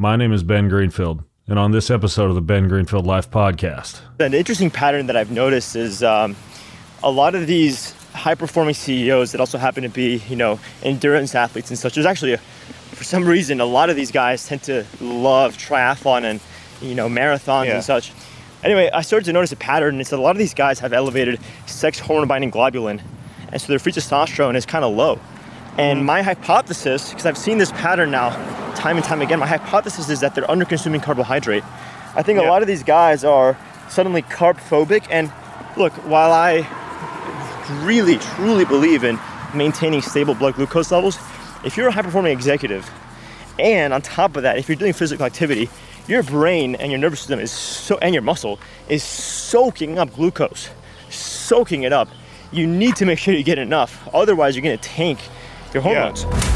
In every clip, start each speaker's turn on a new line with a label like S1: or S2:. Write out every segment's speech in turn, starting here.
S1: My name is Ben Greenfield, and on this episode of the Ben Greenfield Life Podcast.
S2: An interesting pattern that I've noticed is um, a lot of these high performing CEOs that also happen to be, you know, endurance athletes and such. There's actually, a, for some reason, a lot of these guys tend to love triathlon and, you know, marathons yeah. and such. Anyway, I started to notice a pattern, and it's that a lot of these guys have elevated sex hormone binding globulin, and so their free testosterone is kind of low. And mm-hmm. my hypothesis, because I've seen this pattern now time and time again, my hypothesis is that they're under consuming carbohydrate. I think yeah. a lot of these guys are suddenly carb phobic. And look, while I really, truly believe in maintaining stable blood glucose levels, if you're a high performing executive, and on top of that, if you're doing physical activity, your brain and your nervous system is so, and your muscle is soaking up glucose, soaking it up. You need to make sure you get enough, otherwise, you're gonna tank your hormones. Yeah.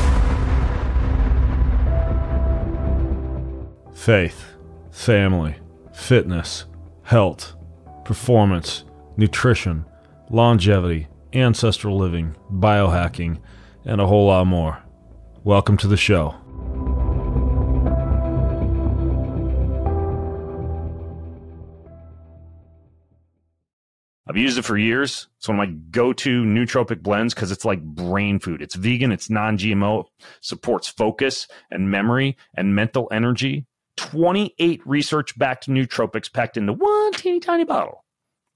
S1: Faith, family, fitness, health, performance, nutrition, longevity, ancestral living, biohacking, and a whole lot more. Welcome to the show. I've used it for years. It's one of my go-to nootropic blends because it's like brain food. It's vegan, it's non-GMO, supports focus and memory and mental energy. 28 research-backed nootropics packed into one teeny tiny bottle.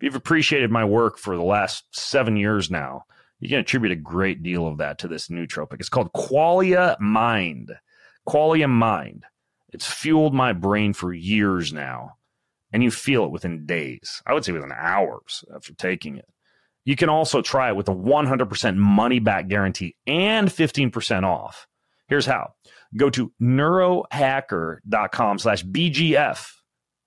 S1: If you've appreciated my work for the last seven years now, you can attribute a great deal of that to this nootropic. It's called Qualia Mind. Qualia Mind. It's fueled my brain for years now and you feel it within days. I would say within hours after taking it. You can also try it with a 100% money back guarantee and 15% off. Here's how. Go to neurohacker.com slash BGF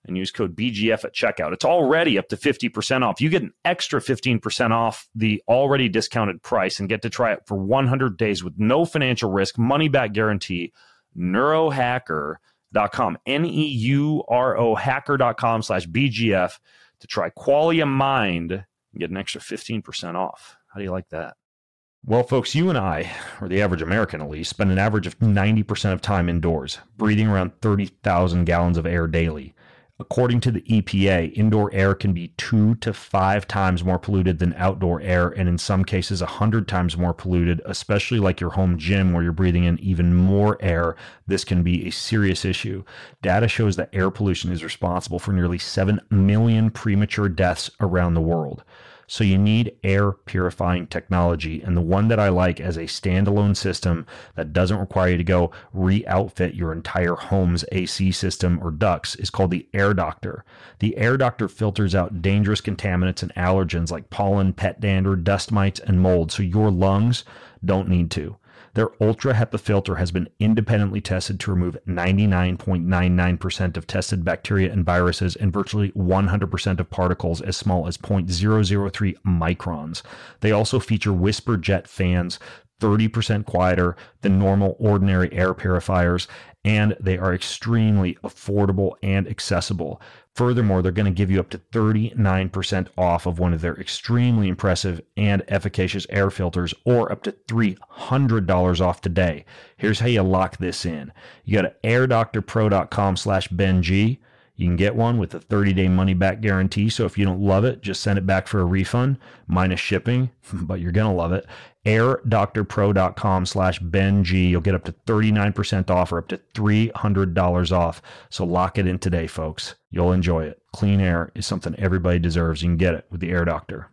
S1: and use code BGF at checkout. It's already up to 50% off. You get an extra 15% off the already discounted price and get to try it for 100 days with no financial risk, money back guarantee. Neurohacker.com com, N E U R O hacker.com slash BGF to try Qualia Mind and get an extra 15% off. How do you like that? Well, folks, you and I, or the average American at least, spend an average of 90% of time indoors, breathing around 30,000 gallons of air daily. According to the EPA, indoor air can be two to five times more polluted than outdoor air, and in some cases, a hundred times more polluted, especially like your home gym where you're breathing in even more air. This can be a serious issue. Data shows that air pollution is responsible for nearly 7 million premature deaths around the world. So you need air purifying technology. And the one that I like as a standalone system that doesn't require you to go re outfit your entire home's AC system or ducts is called the Air Doctor. The Air Doctor filters out dangerous contaminants and allergens like pollen, pet dander, dust mites, and mold. So your lungs don't need to. Their Ultra HEPA filter has been independently tested to remove 99.99% of tested bacteria and viruses and virtually 100% of particles as small as 0.003 microns. They also feature whisper jet fans 30% quieter than normal ordinary air purifiers, and they are extremely affordable and accessible. Furthermore, they're going to give you up to 39% off of one of their extremely impressive and efficacious air filters or up to $300 off today. Here's how you lock this in. You go to airdoctorpro.com slash BenG. You can get one with a 30 day money back guarantee. So if you don't love it, just send it back for a refund minus shipping, but you're going to love it airdoctorpro.com slash beng you'll get up to 39% off or up to $300 off. So lock it in today folks. You'll enjoy it. Clean air is something everybody deserves. You can get it with the air doctor.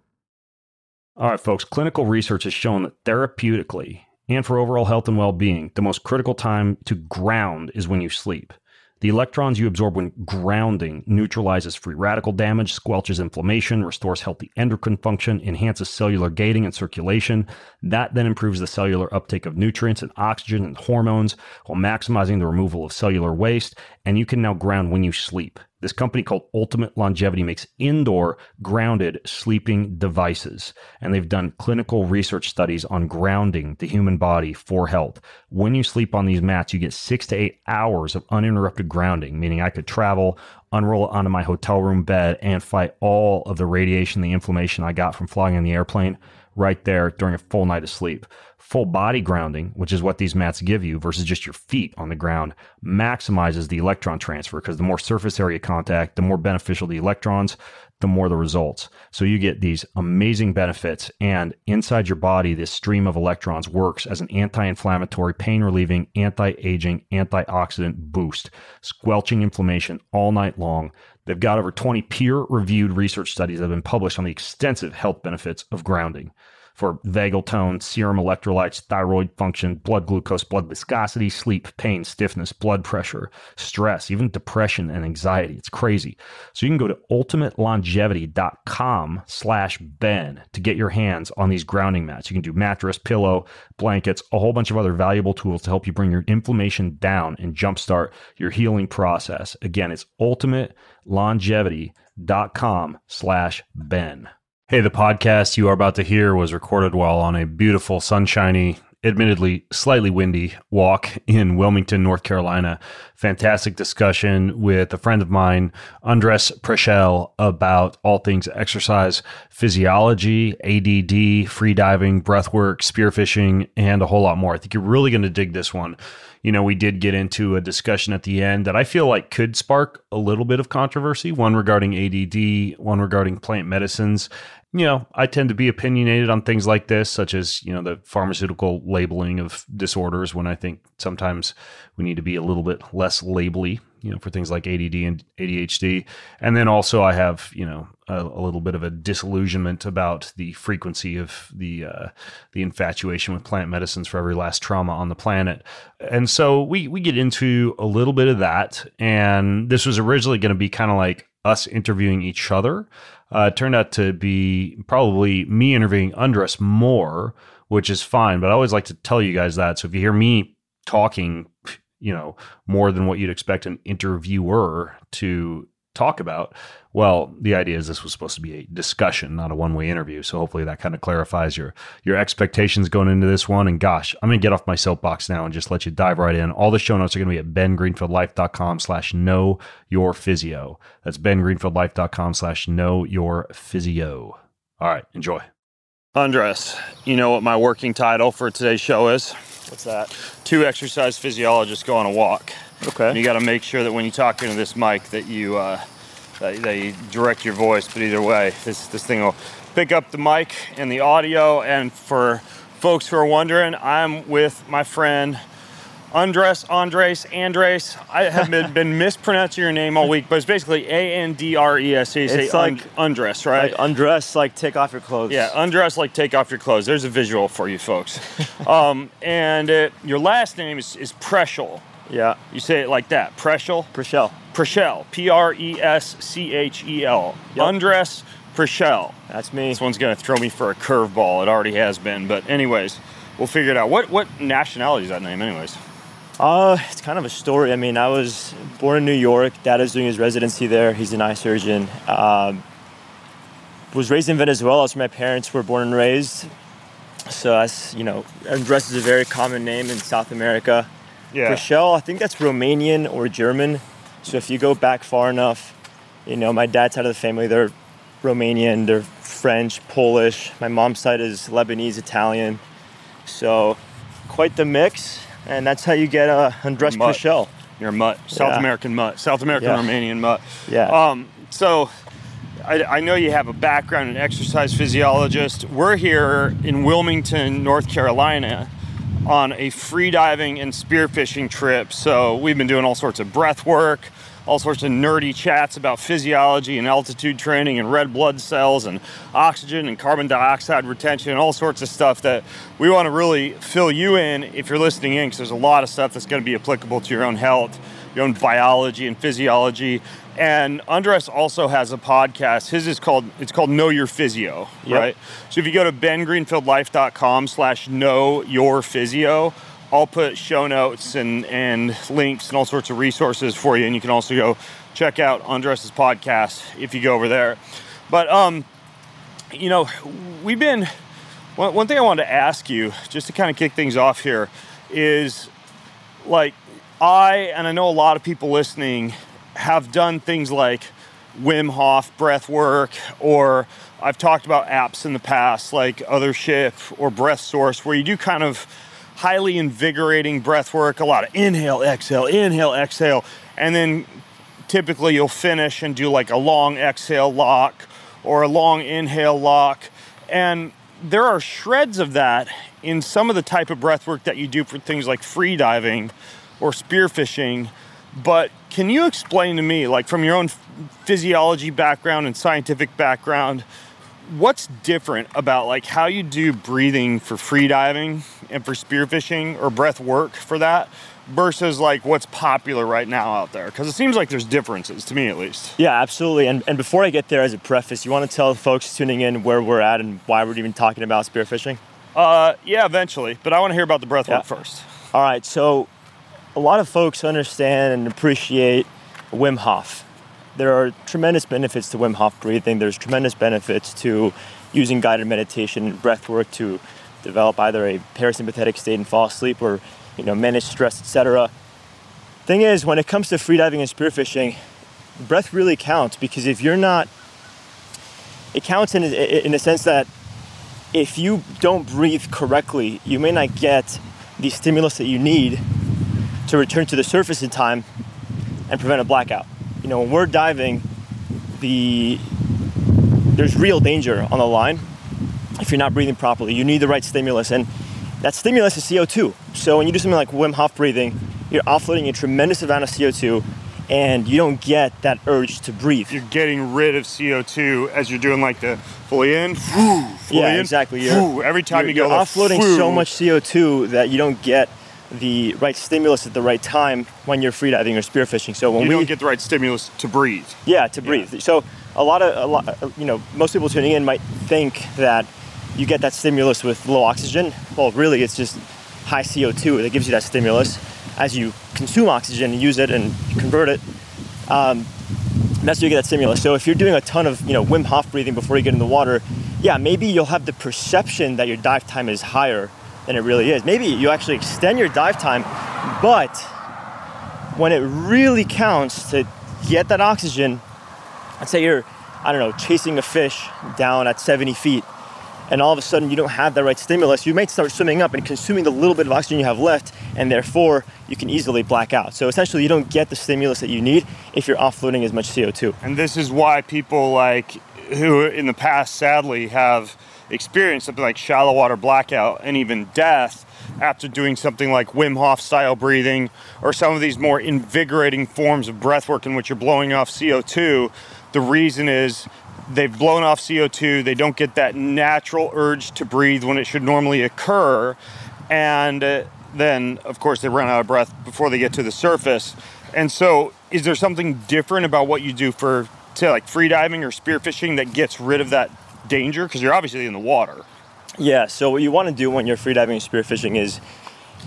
S1: All right folks. Clinical research has shown that therapeutically and for overall health and well-being the most critical time to ground is when you sleep the electrons you absorb when grounding neutralizes free radical damage, squelches inflammation, restores healthy endocrine function, enhances cellular gating and circulation. That then improves the cellular uptake of nutrients and oxygen and hormones while maximizing the removal of cellular waste. And you can now ground when you sleep. This company called Ultimate Longevity makes indoor grounded sleeping devices. And they've done clinical research studies on grounding the human body for health. When you sleep on these mats, you get six to eight hours of uninterrupted grounding, meaning I could travel, unroll it onto my hotel room bed, and fight all of the radiation, the inflammation I got from flying in the airplane right there during a full night of sleep. Full body grounding, which is what these mats give you versus just your feet on the ground, maximizes the electron transfer because the more surface area contact, the more beneficial the electrons, the more the results. So you get these amazing benefits. And inside your body, this stream of electrons works as an anti inflammatory, pain relieving, anti aging, antioxidant boost, squelching inflammation all night long. They've got over 20 peer reviewed research studies that have been published on the extensive health benefits of grounding for vagal tone, serum electrolytes, thyroid function, blood glucose, blood viscosity, sleep, pain, stiffness, blood pressure, stress, even depression and anxiety. It's crazy. So you can go to ultimatelongevity.com slash Ben to get your hands on these grounding mats. You can do mattress, pillow, blankets, a whole bunch of other valuable tools to help you bring your inflammation down and jumpstart your healing process. Again, it's ultimatelongevity.com slash Ben. Hey, the podcast you are about to hear was recorded while on a beautiful, sunshiny, admittedly slightly windy walk in Wilmington, North Carolina. Fantastic discussion with a friend of mine, Andres Preschel, about all things exercise, physiology, ADD, freediving, breathwork, spearfishing, and a whole lot more. I think you're really going to dig this one you know, we did get into a discussion at the end that I feel like could spark a little bit of controversy. One regarding ADD, one regarding plant medicines, you know, I tend to be opinionated on things like this, such as, you know, the pharmaceutical labeling of disorders when I think sometimes we need to be a little bit less labely, you know, for things like ADD and ADHD. And then also I have, you know, a, a little bit of a disillusionment about the frequency of the uh, the infatuation with plant medicines for every last trauma on the planet. And so we we get into a little bit of that. And this was originally going to be kind of like us interviewing each other uh, turned out to be probably me interviewing Andres more, which is fine. But I always like to tell you guys that. So if you hear me talking, you know, more than what you'd expect an interviewer to talk about. Well, the idea is this was supposed to be a discussion, not a one-way interview. So hopefully that kind of clarifies your your expectations going into this one. And gosh, I'm gonna get off my soapbox now and just let you dive right in. All the show notes are gonna be at bengreenfieldlife.com slash know your physio. That's bengreenfieldlife.com slash know your physio. All right, enjoy. Andres, you know what my working title for today's show is?
S2: What's that?
S1: Two exercise physiologists go on a walk.
S2: Okay.
S1: And you got to make sure that when you talk into this mic that you uh, that, that you direct your voice. But either way, this this thing will pick up the mic and the audio. And for folks who are wondering, I'm with my friend Andres, Andres, Andres. I have been, been mispronouncing your name all week, but it's basically A N D R E S. You say
S2: It's like-
S1: undress, right?
S2: Like undress, like take off your clothes.
S1: Yeah, undress like take off your clothes. There's a visual for you folks. um, and uh, your last name is, is Preschel.
S2: Yeah.
S1: You say it like that, Preschel.
S2: Preschel.
S1: Preschel, P R E S C H E L.
S2: Yep.
S1: Undress Preschel.
S2: That's me.
S1: This one's gonna throw me for a curveball. It already has been, but anyways, we'll figure it out. What what nationality is that name, anyways?
S2: Uh, it's kind of a story. I mean, I was born in New York. Dad is doing his residency there. He's an eye surgeon. Um, was raised in Venezuela. That's where my parents were born and raised. So that's you know, Andres is a very common name in South America.
S1: Yeah.
S2: Rochelle, I think that's Romanian or German. So if you go back far enough, you know, my dad's side of the family, they're Romanian, they're French, Polish. My mom's side is Lebanese, Italian. So quite the mix, and that's how you get a Andres
S1: Mutt.
S2: Pichel.
S1: You're mutt, South
S2: Yeah.
S1: American mutt, South American
S2: Yeah.
S1: Romanian mutt.
S2: Yeah.
S1: Um, so I, I know you have a background in exercise physiologist. We're here in Wilmington, North Carolina, on a freediving and spearfishing trip. So we've been doing all sorts of breath work, all sorts of nerdy chats about physiology and altitude training and red blood cells and oxygen and carbon dioxide retention and all sorts of stuff that we want to really fill you in if you're listening in because there's a lot of stuff that's going to be applicable to your own health, your own biology and physiology. And Andres also has a podcast. His is called it's called Know Your Physio,
S2: Yep.
S1: right? So if you go to bengreenfieldlife.com slash know your physio, I'll put show notes and, and links and all sorts of resources for you. And you can also go check out Andres's podcast if you go over there. But um, you know, we've been one, one thing I wanted to ask you, just to kind of kick things off here, is like I and I know a lot of people listening have done things like
S3: Wim Hof breath work, or I've talked about apps in the past like Other Othership or Breath Source, where you do kind of highly invigorating breath work, a lot of inhale, exhale, inhale, exhale, and then typically you'll finish and do like a long exhale lock or a long inhale lock. And there are shreds of that in some of the type of breath work that you do for things like free diving or spearfishing. But can you explain to me, like from your own physiology background and scientific background, what's different about like how you do breathing for free diving and for spearfishing or breath work for that versus like what's popular right now out there? Because it seems like there's differences to me at least.
S2: Yeah absolutely. And, and before i get there as a preface you want to tell folks tuning in where we're at and why we're even talking about spearfishing
S3: uh, yeah eventually. But i want to hear about the breath work yeah. first.
S2: All right so a lot of folks understand and appreciate wim hof there are tremendous benefits to wim hof breathing there's tremendous benefits to using guided meditation and breath work to develop either a parasympathetic state and fall asleep or you know, manage stress, etc. Thing is, when it comes to freediving and spearfishing, breath really counts because if you're not, it counts in, in the sense that if you don't breathe correctly, you may not get the stimulus that you need to return to the surface in time and prevent a blackout. You know, when we're diving, the there's real danger on the line if you're not breathing properly. You need the right stimulus, and that stimulus is CO2. So when you do something like Wim Hof breathing, you're offloading a tremendous amount of CO2 and you don't get that urge to breathe.
S3: You're getting rid of CO2 as you're doing like the fully in, fully
S2: yeah,
S3: in,
S2: exactly.
S3: Every time
S2: you're,
S3: you go,
S2: you're offloading so much CO2 that you don't get the right stimulus at the right time when you're freediving or spearfishing. So when
S3: you
S2: we
S3: don't get the right stimulus to breathe.
S2: Yeah, to breathe. Yeah. So a lot of a lot, you know, most people tuning in might think that you get that stimulus with low oxygen. Well, really, it's just high CO2 that gives you that stimulus. As you consume oxygen and use it and convert it, um, that's where you get that stimulus. So if you're doing a ton of you know Wim Hof breathing before you get in the water, yeah, maybe you'll have the perception that your dive time is higher than it really is. Maybe you actually extend your dive time, but when it really counts to get that oxygen, let's say you're, I don't know, chasing a fish down at 70 feet and all of a sudden you don't have the right stimulus, you might start swimming up and consuming the little bit of oxygen you have left, and therefore you can easily black out. So essentially, you don't get the stimulus that you need if you're offloading as much CO2.
S3: And this is why people like who in the past sadly have experienced something like shallow water blackout and even death after doing something like Wim Hof style breathing or some of these more invigorating forms of breath work in which you're blowing off CO2. The reason is they've blown off CO2, they don't get that natural urge to breathe when it should normally occur, and uh, then, of course, they run out of breath before they get to the surface. And so, is there something different about what you do for, say, like free diving or spearfishing that gets rid of that danger? Because you're obviously in the water.
S2: Yeah, so what you want to do when you're free diving and spearfishing is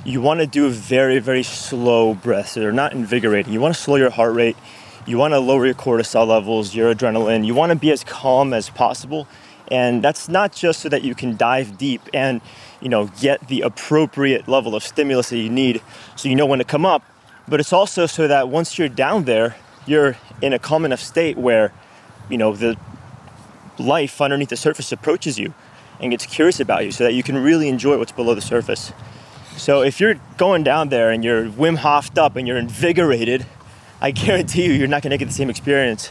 S2: you want to do very, very slow breaths. They're not invigorating. You want to slow your heart rate you want to lower your cortisol levels, your adrenaline. You want to be as calm as possible. And that's not just so that you can dive deep and, you know, get the appropriate level of stimulus that you need so you know when to come up, but it's also so that once you're down there, you're in a calm enough state where, you know, the life underneath the surface approaches you and gets curious about you so that you can really enjoy what's below the surface. So if you're going down there and you're Wim Hofed up and you're invigorated, I guarantee you, you're not going to get the same experience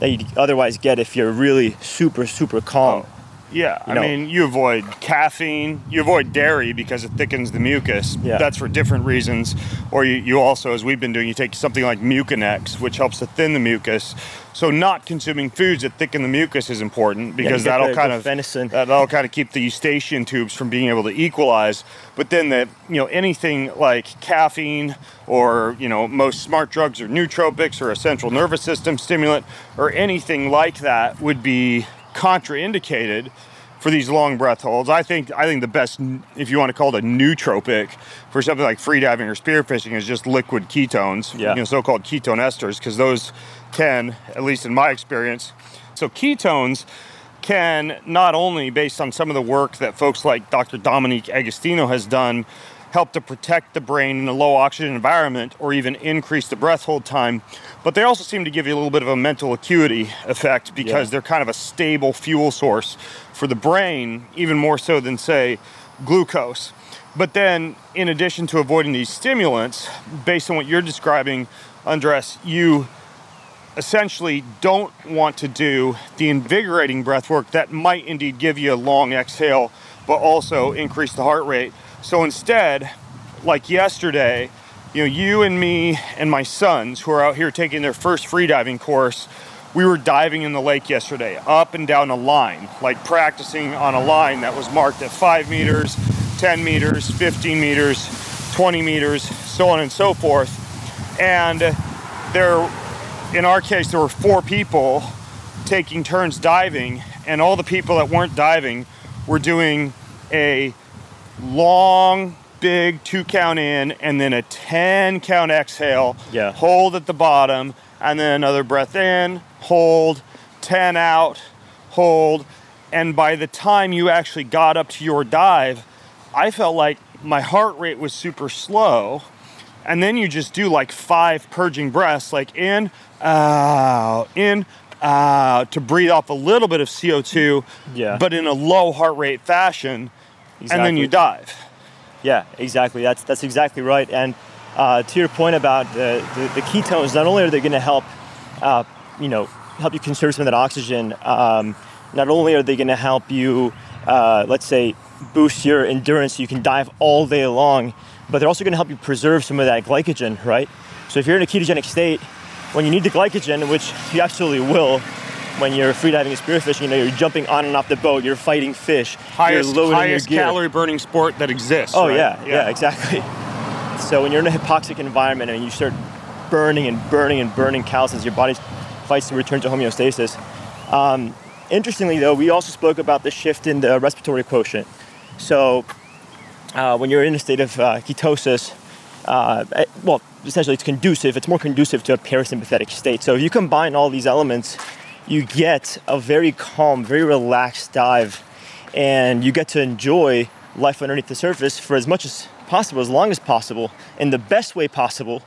S2: that you otherwise get if you're really super, super calm. Oh.
S3: Yeah, you know? I mean, you avoid caffeine, you avoid dairy because it thickens the mucus. Yeah. That's for different reasons. Or you, you also, as we've been doing, you take something like Mucinex, which helps to thin the mucus. So not consuming foods that thicken the mucus is important because yeah, that'll kind of
S2: venison.
S3: That'll kind of keep the eustachian tubes from being able to equalize. But then the you know anything like caffeine or you know most smart drugs or nootropics or a central nervous system stimulant or anything like that would be contraindicated for these long breath holds. I think I think the best, if you want to call it a nootropic, for something like freediving or spearfishing, is just liquid ketones, yeah. you know, so-called ketone esters, because those can, at least in my experience, so ketones can not only, based on some of the work that folks like Dr. Dominic D'Agostino has done, help to protect the brain in a low oxygen environment or even increase the breath hold time. But they also seem to give you a little bit of a mental acuity effect because yeah. they're kind of a stable fuel source for the brain, even more so than, say, glucose. But then, in addition to avoiding these stimulants, based on what you're describing, Andres, you essentially don't want to do the invigorating breath work that might indeed give you a long exhale, but also increase the heart rate. So instead, like yesterday, you know, you and me and my sons who are out here taking their first freediving course, we were diving in the lake yesterday, up and down a line, like practicing on a line that was marked at five meters, 10 meters, 15 meters, 20 meters, so on and so forth. And there, in our case, there were four people taking turns diving, and all the people that weren't diving were doing a long, big two count in and then a 10 count exhale.
S2: Yeah.
S3: Hold at the bottom and then another breath in, hold, 10 out, hold. And by the time you actually got up to your dive, I felt like my heart rate was super slow. And then you just do like five purging breaths, like in, out, in, out, to breathe off a little bit of CO2,
S2: yeah.
S3: but in a low heart rate fashion. Exactly. And then you dive.
S2: Yeah, exactly. That's that's exactly right. And uh, to your point about the, the, the, ketones, not only are they going to help, uh, you know, help you conserve some of that oxygen, um, not only are they going to help you, uh, let's say, boost your endurance so you can dive all day long, but they're also going to help you preserve some of that glycogen, right? So if you're in a ketogenic state, when you need the glycogen, which you absolutely will, when you're freediving and spearfishing, you know, you're jumping on and off the boat, you're fighting fish,
S3: highest,
S2: you're
S3: highest calorie burning sport that exists.
S2: Oh
S3: right?
S2: yeah, yeah, yeah, exactly. So when you're in a hypoxic environment and you start burning and burning and burning calories, your body fights to return to homeostasis. Um, interestingly, though, we also spoke about the shift in the respiratory quotient. So uh, when you're in a state of uh, ketosis, uh, well, essentially it's conducive. It's more conducive to a parasympathetic state. So if you combine all these elements you get a very calm, very relaxed dive, and you get to enjoy life underneath the surface for as much as possible, as long as possible, in the best way possible,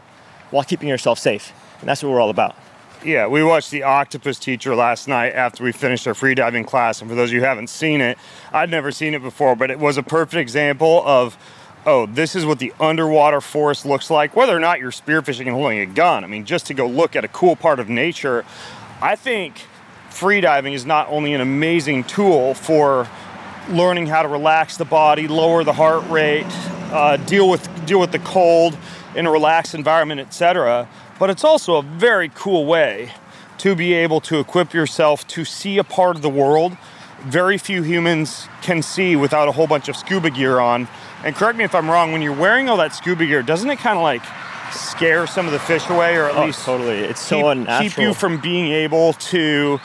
S2: while keeping yourself safe. And that's what we're all about.
S3: Yeah, we watched The Octopus Teacher last night after we finished our freediving class. And for those of you who haven't seen it, I'd never seen it before, but it was a perfect example of oh, this is what the underwater forest looks like, whether or not you're spearfishing and holding a gun. I mean, just to go look at a cool part of nature, I think freediving is not only an amazing tool for learning how to relax the body, lower the heart rate, uh, deal with deal with the cold in a relaxed environment, etc. But it's also a very cool way to be able to equip yourself to see a part of the world very few humans can see without a whole bunch of scuba gear on. And correct me if I'm wrong, when you're wearing all that scuba gear, doesn't it kind of like scare some of the fish away, or at
S2: oh,
S3: least
S2: totally? It's so
S3: keep,
S2: unnatural.
S3: Keep you from being able to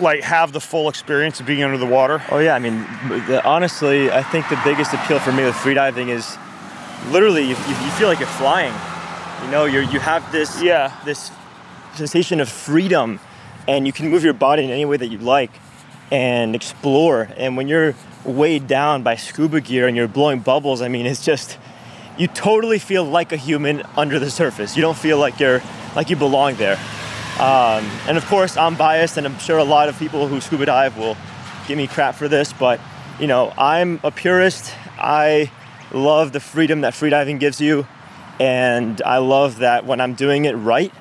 S3: like have the full experience of being under the water?
S2: Oh yeah, I mean, the, honestly, I think the biggest appeal for me with freediving is literally you, you feel like you're flying. You know, you you have this
S3: yeah
S2: this sensation of freedom, and you can move your body in any way that you like and explore. And when you're weighed down by scuba gear and you're blowing bubbles, I mean, it's just you totally feel like a human under the surface. You don't feel like you're like you belong there. Um, and of course, I'm biased, and I'm sure a lot of people who scuba dive will give me crap for this, but you know, I'm a purist. I love the freedom that freediving gives you, and I love that when I'm doing it right,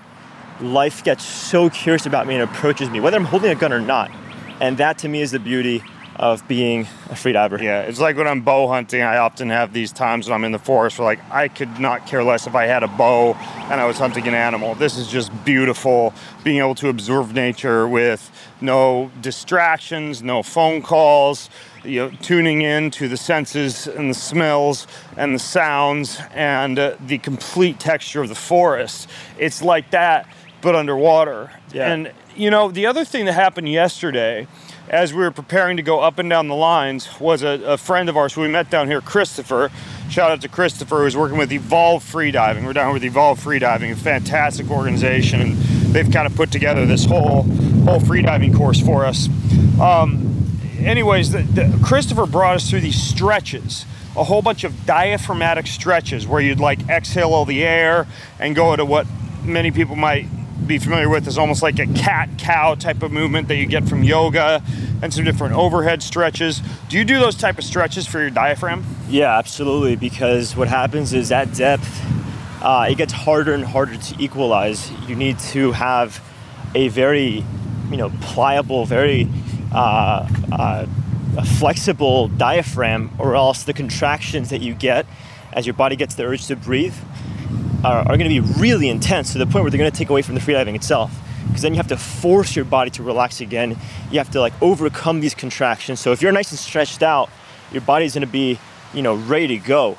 S2: life gets so curious about me and approaches me, whether I'm holding a gun or not. And that to me is the beauty of being a freediver.
S3: Yeah, it's like when I'm bow hunting, I often have these times when I'm in the forest where like I could not care less if I had a bow and I was hunting an animal. This is just beautiful being able to observe nature with no distractions, no phone calls, you know, tuning in to the senses and the smells and the sounds and uh, the complete texture of the forest. It's like that but underwater.
S2: Yeah.
S3: And you know, the other thing that happened yesterday as we were preparing to go up and down the lines was a, a, friend of ours who we met down here, Christopher. Shout out to Christopher, who's working with Evolve Freediving. We're down with Evolve Freediving, a fantastic organization, and they've kind of put together this whole whole freediving course for us. Um, anyways, the, the, Christopher brought us through these stretches a whole bunch of diaphragmatic stretches where you'd like exhale all the air and go to what many people might be familiar with is almost like a cat cow type of movement that you get from yoga and some different overhead stretches. Do you do those type of stretches for your diaphragm?
S2: Yeah, absolutely. Because what happens is at depth, uh, it gets harder and harder to equalize. You need to have a very, you know, pliable, very uh, uh, flexible diaphragm, or else the contractions that you get as your body gets the urge to breathe are, are going to be really intense to the point where they're going to take away from the freediving itself. Because then you have to force your body to relax again. You have to like overcome these contractions. So if you're nice and stretched out, your body's going to be, you know, ready to go,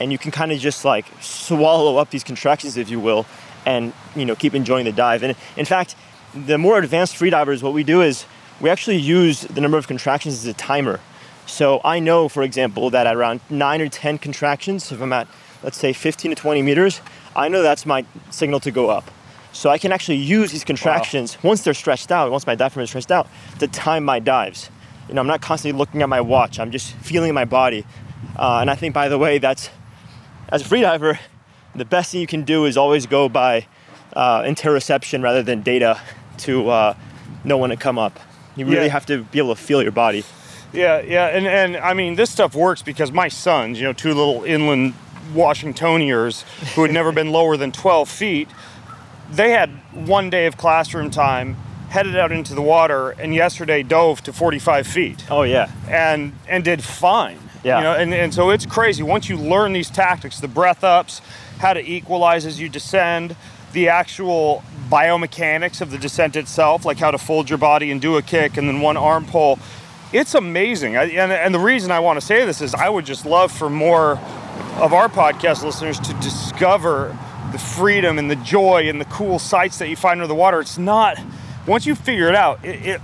S2: and you can kind of just like swallow up these contractions, if you will, and you know keep enjoying the dive. And in fact, the more advanced freedivers, what we do is we actually use the number of contractions as a timer. So I know, for example, that at around nine or 10 contractions, if I'm at, let's say, 15 to 20 meters, I know that's my signal to go up. So I can actually use these contractions wow. once they're stretched out, once my diaphragm is stretched out, to time my dives. You know, I'm not constantly looking at my watch. I'm just feeling my body. Uh, and I think, by the way, that's as a freediver, the best thing you can do is always go by uh, interoception rather than data to uh, know when to come up. You really yeah. have to be able to feel your body.
S3: Yeah, yeah, and and I mean this stuff works because my sons, you know, two little inland Washingtonians who had never been lower than 12 feet, they had one day of classroom time, headed out into the water, and yesterday dove to 45 feet.
S2: Oh yeah,
S3: and and did fine.
S2: Yeah,
S3: you know, and and so it's crazy once you learn these tactics, the breath ups, how to equalize as you descend, the actual biomechanics of the descent itself, like how to fold your body and do a kick and then one arm pull. It's amazing. I, and, and the reason I want to say this is I would just love for more of our podcast listeners to discover the freedom and the joy and the cool sights that you find under the water. It's not, once you figure it out, it, it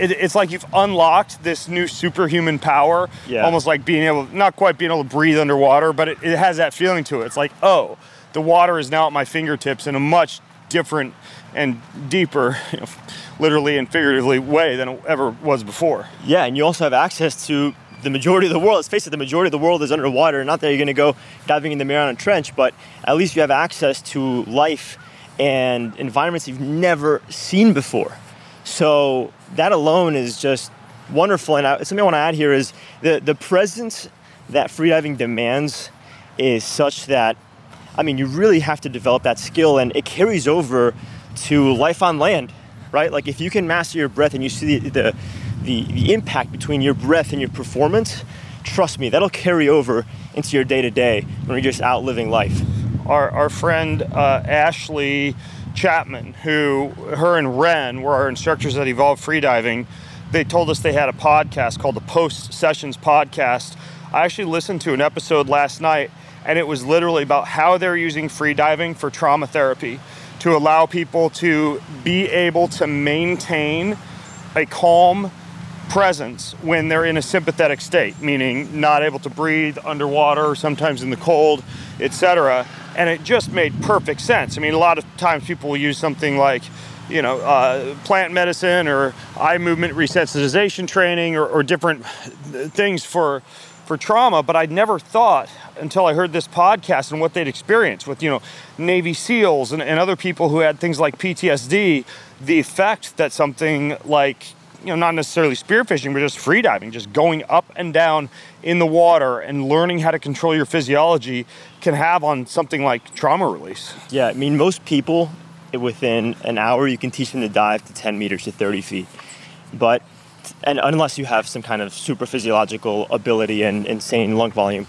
S3: it, it's like you've unlocked this new superhuman power.
S2: Yeah.
S3: Almost like being able, not quite being able to breathe underwater, but it, it has that feeling to it. It's like, oh, the water is now at my fingertips in a much different and deeper, you know, literally and figuratively way than it ever was before.
S2: Yeah, and you also have access to the majority of the world. Let's face it, the majority of the world is underwater. Not that you're going to go diving in the Mariana Trench, but at least you have access to life and environments you've never seen before. So that alone is just wonderful. And I, something I want to add here is the the presence that freediving demands is such that I mean, you really have to develop that skill, and it carries over to life on land, right? Like if you can master your breath and you see the, the, the, the impact between your breath and your performance, trust me, that'll carry over into your day to day when you're just out living life.
S3: Our, our friend uh, Ashley Chapman, who her and Ren were our instructors at Evolve Freediving, they told us they had a podcast called the Post Sessions Podcast. I actually listened to an episode last night and it was literally about how they're using freediving for trauma therapy to allow people to be able to maintain a calm presence when they're in a sympathetic state, meaning not able to breathe underwater, sometimes in the cold, etc. And it just made perfect sense. I mean, a lot of times people will use something like, you know, uh, plant medicine or eye movement desensitization training or, or different things for for trauma, but I'd never thought until I heard this podcast and what they'd experienced with, you know, Navy SEALs and, and other people who had things like PTSD, the effect that something like, you know, not necessarily spearfishing, but just freediving, just going up and down in the water and learning how to control your physiology can have on something like trauma release.
S2: Yeah, I mean, most people within an hour, you can teach them to dive to 10 meters to 30 feet. But and unless you have some kind of super physiological ability and insane lung volume,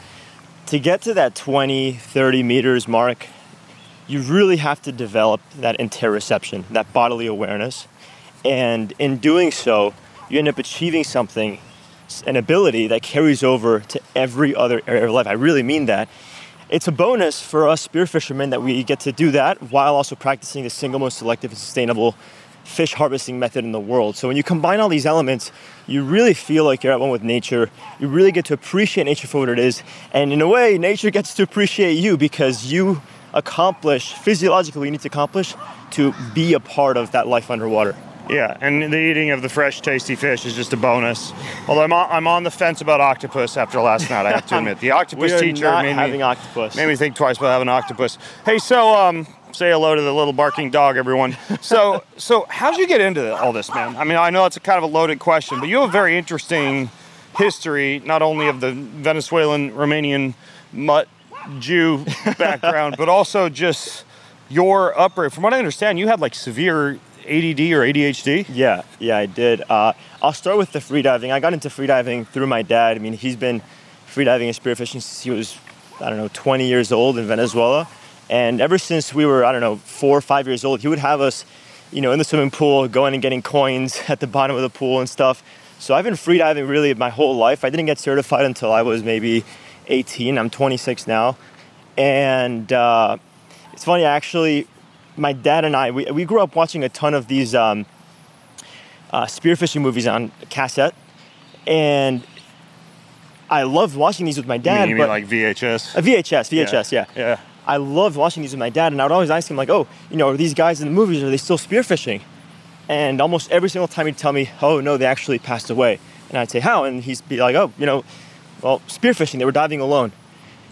S2: to get to that 20, 30 meters mark, you really have to develop that interoception, that bodily awareness. And in doing so, you end up achieving something, an ability that carries over to every other area of life. I really mean that. It's a bonus for us spear fishermen that we get to do that while also practicing the single most selective and sustainable fish harvesting method in the world. So when you combine all these elements, you really feel like you're at one with nature. You really get to appreciate nature for what it is. And in a way, nature gets to appreciate you because you accomplish physiologically what you need to accomplish to be a part of that life underwater.
S3: Yeah, and the eating of the fresh, tasty fish is just a bonus. Although I'm on, I'm on the fence about octopus after last night. I have to admit, the octopus
S2: we are
S3: teacher
S2: not
S3: made
S2: having
S3: me
S2: octopus.
S3: made me think twice about having an octopus. Hey, so um, say hello to the little barking dog, everyone. So, so how'd you get into all this, man? I mean, I know it's a kind of a loaded question, but you have a very interesting history, not only of the Venezuelan, Romanian mutt Jew background, but also just your upbringing. From what I understand, you had like severe ADD or ADHD.
S2: Yeah, yeah, I did. Uh, I'll start with the freediving. I got into freediving through my dad. I mean, he's been freediving and spearfishing since he was, I don't know, 20 years old in Venezuela. And ever since we were, I don't know, four or five years old, he would have us, you know, in the swimming pool, going and getting coins at the bottom of the pool and stuff. So I've been freediving really my whole life. I didn't get certified until I was maybe 18. I'm 26 now. And uh, it's funny, actually, my dad and I, we, we grew up watching a ton of these um, uh, spearfishing movies on cassette. And I loved watching these with my
S3: You
S2: dad.
S3: mean, you mean
S2: but
S3: like VHS?
S2: a VHS, VHS, yeah.
S3: Yeah.
S2: I loved watching these with my dad, and I would always ask him, like, oh, you know, are these guys in the movies, are they still spearfishing? And almost every single time he'd tell me, oh, no, they actually passed away. And I'd say, how? And he'd be like, oh, you know, well, spearfishing, they were diving alone.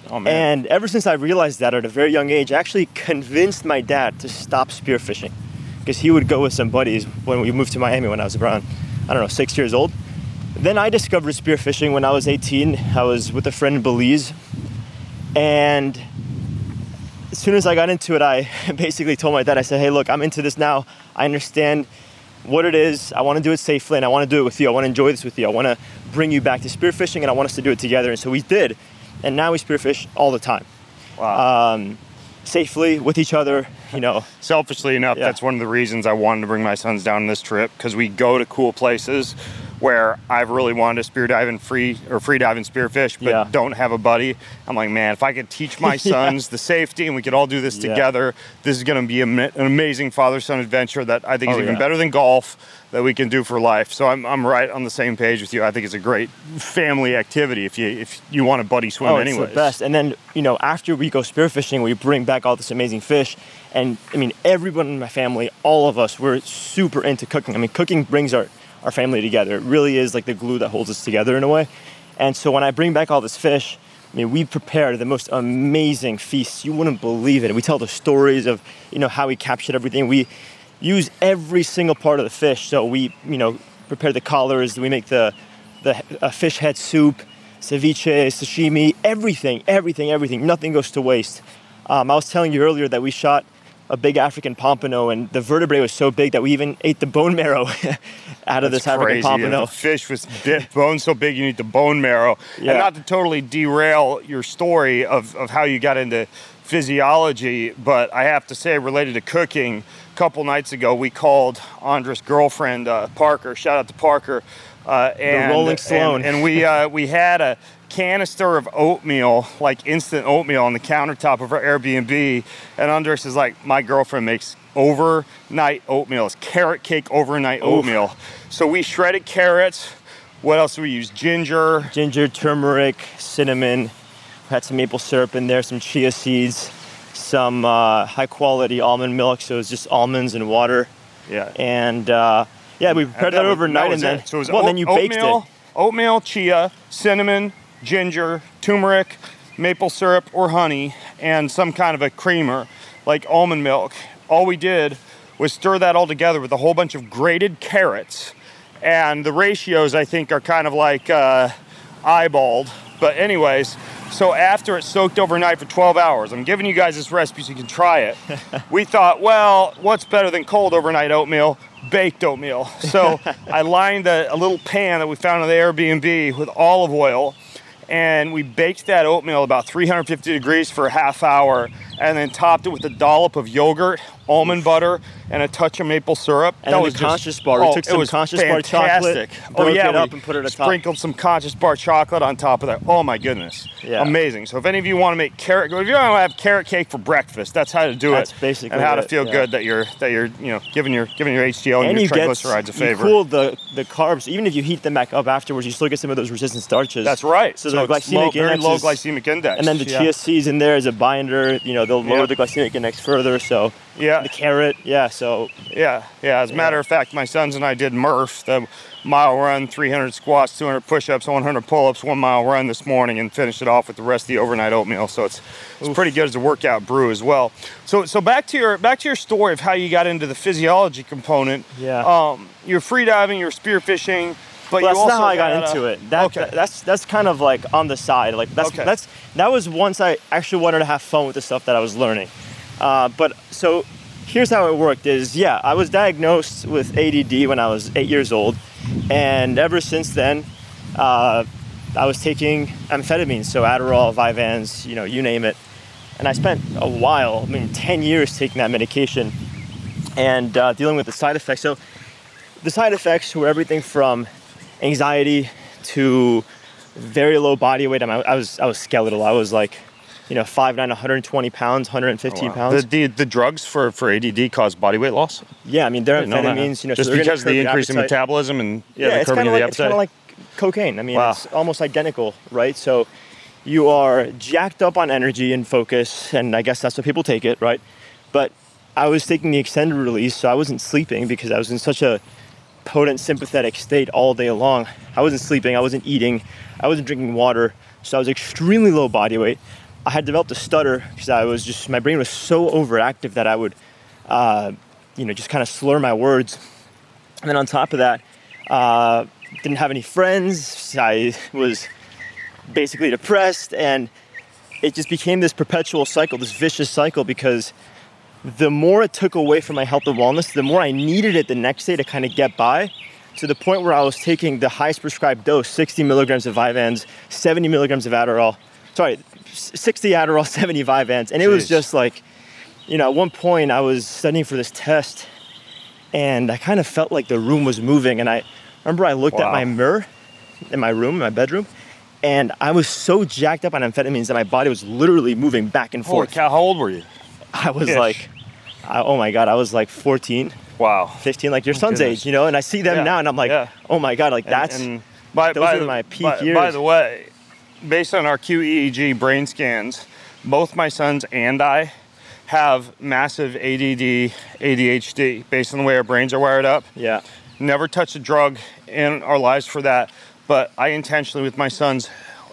S3: Oh.
S2: And ever since I realized that at a very young age, I actually convinced my dad to stop spearfishing. Because he would go with some buddies when we moved to Miami when I was around, I don't know, six years old. Then I discovered spearfishing when I was 18. I was with a friend in Belize. And as soon as I got into it, I basically told my dad, I said, hey, look, I'm into this now. I understand what it is. I want to do it safely and I want to do it with you. I want to enjoy this with you. I want to bring you back to spearfishing and I want us to do it together. And so we did. And now we spearfish all the time,
S3: wow.
S2: um, safely with each other, you know.
S3: Selfishly enough,
S2: Yeah.
S3: that's one of the reasons I wanted to bring my sons down on this trip because we go to cool places where I've really wanted to spear dive and free or free dive and spearfish, but
S2: Yeah.
S3: don't have a buddy. I'm like, man, if I could teach my
S2: Yeah.
S3: sons the safety and we could all do this
S2: Yeah.
S3: together, this is going to be a, an amazing father-son adventure that I think is
S2: Oh,
S3: even
S2: yeah.
S3: better than golf that we can do for life. So I'm, I'm right on the same page with you. I think it's a great family activity if you if you want to buddy swim
S2: Oh,
S3: anyway.
S2: it's the best. And then, you know, after we go spearfishing, we bring back all this amazing fish. And I mean, everyone in my family, all of us, we're super into cooking. I mean, cooking brings our, our family together. It really is like the glue that holds us together in a way. And so when I bring back all this fish, I mean, we prepare the most amazing feasts. You wouldn't believe it. We tell the stories of, you know, how we captured everything. We use every single part of the fish. So we, you know, prepare the collars. We make the the uh, fish head soup, ceviche, sashimi, everything, everything, everything. Nothing goes to waste. Um, I was telling you earlier that we shot a big African pompano, and the vertebrae was so big that we even ate the bone marrow out of
S3: That's
S2: this African
S3: crazy.
S2: pompano.
S3: The fish was bit, bone so big you need the bone marrow.
S2: Yeah.
S3: And not to totally derail your story of, of how you got into physiology, but I have to say, related to cooking, a couple nights ago we called Andres' girlfriend, uh, Parker. Shout out to Parker. Uh, and,
S2: Rolling
S3: and- And, we uh, we had a canister of oatmeal, like instant oatmeal, on the countertop of our Airbnb. And Andres is like, my girlfriend makes overnight oatmeal. It's carrot cake overnight oatmeal. So we shredded carrots. What else do we use? Ginger.
S2: Ginger, turmeric, cinnamon. Had some maple syrup in there, some chia seeds, some uh, high quality almond milk. So it's just almonds and water.
S3: Yeah.
S2: And uh, yeah, we prepared that,
S3: was-
S2: overnight,
S3: was
S2: and then
S3: so it was
S2: well,
S3: oat-
S2: then you baked
S3: oatmeal,
S2: it.
S3: Oatmeal, chia, cinnamon, ginger, turmeric, maple syrup or honey, and some kind of a creamer like almond milk. All we did was stir that all together with a whole bunch of grated carrots, and the ratios I think are kind of like uh, eyeballed. But anyways. So after it soaked overnight for 12 hours, I'm giving you guys this recipe so you can try it. we thought, well, what's better than cold overnight oatmeal? Baked oatmeal. So I lined a, a little pan that we found on the Airbnb with olive oil, and we baked that oatmeal about 350 degrees for a half hour, and then topped it with a dollop of yogurt, almond butter, and a touch of maple syrup.
S2: And then the Conscious Bar. We oh, took
S3: it
S2: some
S3: was
S2: Conscious Bar chocolate,
S3: fantastic.
S2: broke
S3: oh yeah,
S2: it up and put it
S3: sprinkled some Conscious Bar chocolate on top of that. Oh my goodness,
S2: Yeah.
S3: amazing. So if any of you want to make carrot, if you want to have carrot cake for breakfast, that's how to do
S2: That's
S3: it.
S2: basically
S3: and how to feel
S2: yeah.
S3: good that you're that you're you know giving your giving your HDL and,
S2: and
S3: your
S2: you get
S3: triglycerides a
S2: you
S3: favor.
S2: cool the the carbs. Even if you heat them back up afterwards, you still get some of those resistant starches.
S3: That's right.
S2: So, the glycemic
S3: low, very
S2: index
S3: low glycemic index.
S2: And then the
S3: yeah.
S2: chia seeds in there is a binder. You know, they'll lower
S3: Yeah.
S2: the glycemic index further. So
S3: Yeah.
S2: the carrot, yeah. So
S3: Yeah, yeah. As a matter of fact, my sons and I did Murph, the mile run, 300 squats, 200 push-ups, 100 pull-ups, one mile run this morning, and finished it off with the rest of the overnight oatmeal. So it's it's pretty good as a workout brew as well. So so back to your back to your story of how you got into the physiology component.
S2: Yeah.
S3: Um, you're free diving, you're spearfishing, but
S2: Well, that's not how I got
S3: had a-
S2: into it. That,
S3: okay.
S2: that- that's that's kind of like on the side. Like that's
S3: Okay.
S2: that's that was once I actually wanted to have fun with the stuff that I was learning. Uh, but so here's how it worked: is yeah, I was diagnosed with ADD when I was eight years old, and ever since then, uh, I was taking amphetamines, so Adderall, Vyvanse, you know, you name it. And I spent a while, I mean, 10 years taking that medication and uh, dealing with the side effects. So the side effects were everything from anxiety to very low body weight. I, mean, I was I was skeletal. I was like, you know, 5'9", 120 pounds, 115 pounds.
S3: The, the the drugs for for ADD cause body weight loss.
S2: yeah, I mean, they're
S3: Didn't know that.
S2: amphetamines. You know,
S3: just
S2: they're
S3: because of the
S2: your
S3: increase in metabolism and yeah,
S2: Yeah,
S3: the
S2: it's
S3: curbing
S2: kind
S3: of
S2: of
S3: the
S2: like it's kind
S3: appetite.
S2: of like cocaine. I mean,
S3: Wow.
S2: it's almost identical, right? So you are jacked up on energy and focus, and I guess that's what people take it, right? But I was taking the extended release, so I wasn't sleeping because I was in such a potent sympathetic state all day long. I wasn't sleeping, I wasn't eating, I wasn't drinking water, so I was extremely low body weight. I had developed a stutter because I was just my brain was so overactive that I would, uh, you know, just kind of slur my words. And then on top of that, uh, didn't have any friends. I was basically depressed, and it just became this perpetual cycle, this vicious cycle, because the more it took away from my health and wellness, the more I needed it the next day to kind of get by. To the point where I was taking the highest prescribed dose, 60 milligrams of Vyvanse, 70 milligrams of Adderall. Sorry, 60 Adderall, 70 Vyvanse, and it was just like, you know, at one point I was studying for this test, and I kind of felt like the room was moving. And I remember I looked
S3: Wow.
S2: at my mirror in my room, in my bedroom, and I was so jacked up on amphetamines that my body was literally moving back and
S3: Holy
S2: forth.
S3: cow! How old were you?
S2: I was
S3: Ish.
S2: like, I, oh my God, I was like 14,
S3: Wow.
S2: 15, like your oh son's
S3: goodness.
S2: age, you know? And I see them
S3: Yeah,
S2: now and I'm like,
S3: yeah.
S2: oh my God, like
S3: And-
S2: that's,
S3: and by,
S2: those
S3: by
S2: are
S3: the-
S2: my peak
S3: by,
S2: years.
S3: By the way, based on our QEEG brain scans, both my sons and I have massive ADD, ADHD, based on the way our brains are wired up.
S2: yeah.
S3: Never touched a drug in our lives for that, but I intentionally, with my sons,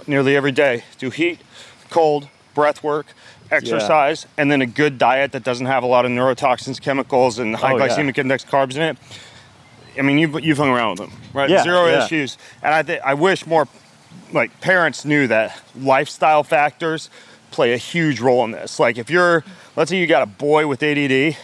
S3: nearly every day, do heat, cold, breath work, exercise, and then a good diet that doesn't have a lot of neurotoxins, chemicals, and high
S2: Oh, yeah.
S3: glycemic index carbs in it. I mean, you've, you've hung around with them, right?
S2: Yeah,
S3: Zero
S2: yeah.
S3: issues. And I, th- I wish more like parents knew that lifestyle factors play a huge role in this. Like if you're, let's say you got a boy with ADD,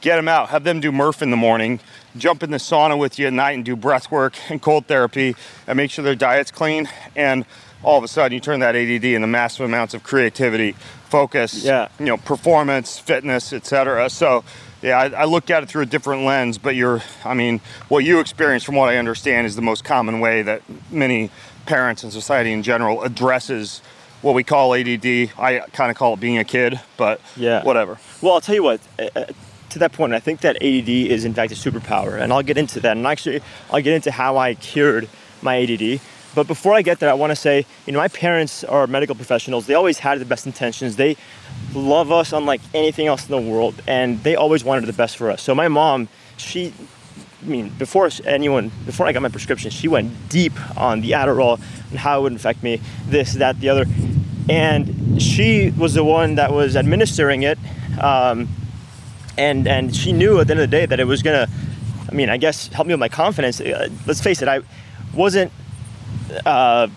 S3: get them out, have them do Murph in the morning, jump in the sauna with you at night and do breath work and cold therapy and make sure their diet's clean. And all of a sudden you turn that ADD into massive amounts of creativity, focus,
S2: Yeah.
S3: you know, performance, fitness, etc. So yeah, I, I look at it through a different lens, but you're, I mean, what you experience from what I understand is the most common way that many parents and society in general addresses what we call ADD. I kind of call it being a kid, but
S2: Yeah.
S3: whatever.
S2: Well, I'll tell you what. uh, uh, To that point, I think that ADD is in fact a superpower, and I'll get into that. And actually, I'll get into how I cured my ADD. But before I get there, I want to say, you know, my parents are medical professionals. They always had the best intentions. They love us unlike anything else in the world, and they always wanted the best for us. So my mom, she I mean, before anyone, before I got my prescription, she went deep on the Adderall and how it would affect me, this, that, the other. And she was the one that was administering it. Um, and, and she knew at the end of the day that it was gonna, I mean, I guess help me with my confidence. Uh, let's face it, I wasn't, uh,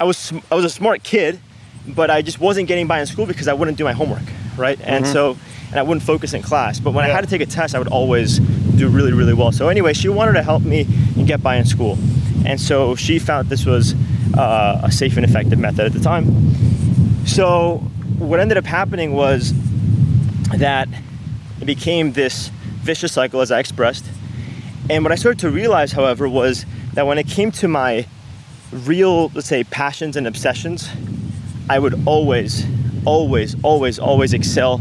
S2: I was, I was a smart kid, but I just wasn't getting by in school because I wouldn't do my homework, right? And so, and I wouldn't focus in class. But when I had to take a test, I would always do really, really well. So anyway, she wanted to help me and get by in school, and so she found this was uh, a safe and effective method at the time. So what ended up happening was that it became this vicious cycle, as I expressed. And what I started to realize, however, was that when it came to my real, let's say, passions and obsessions, I would always, always, always, always excel.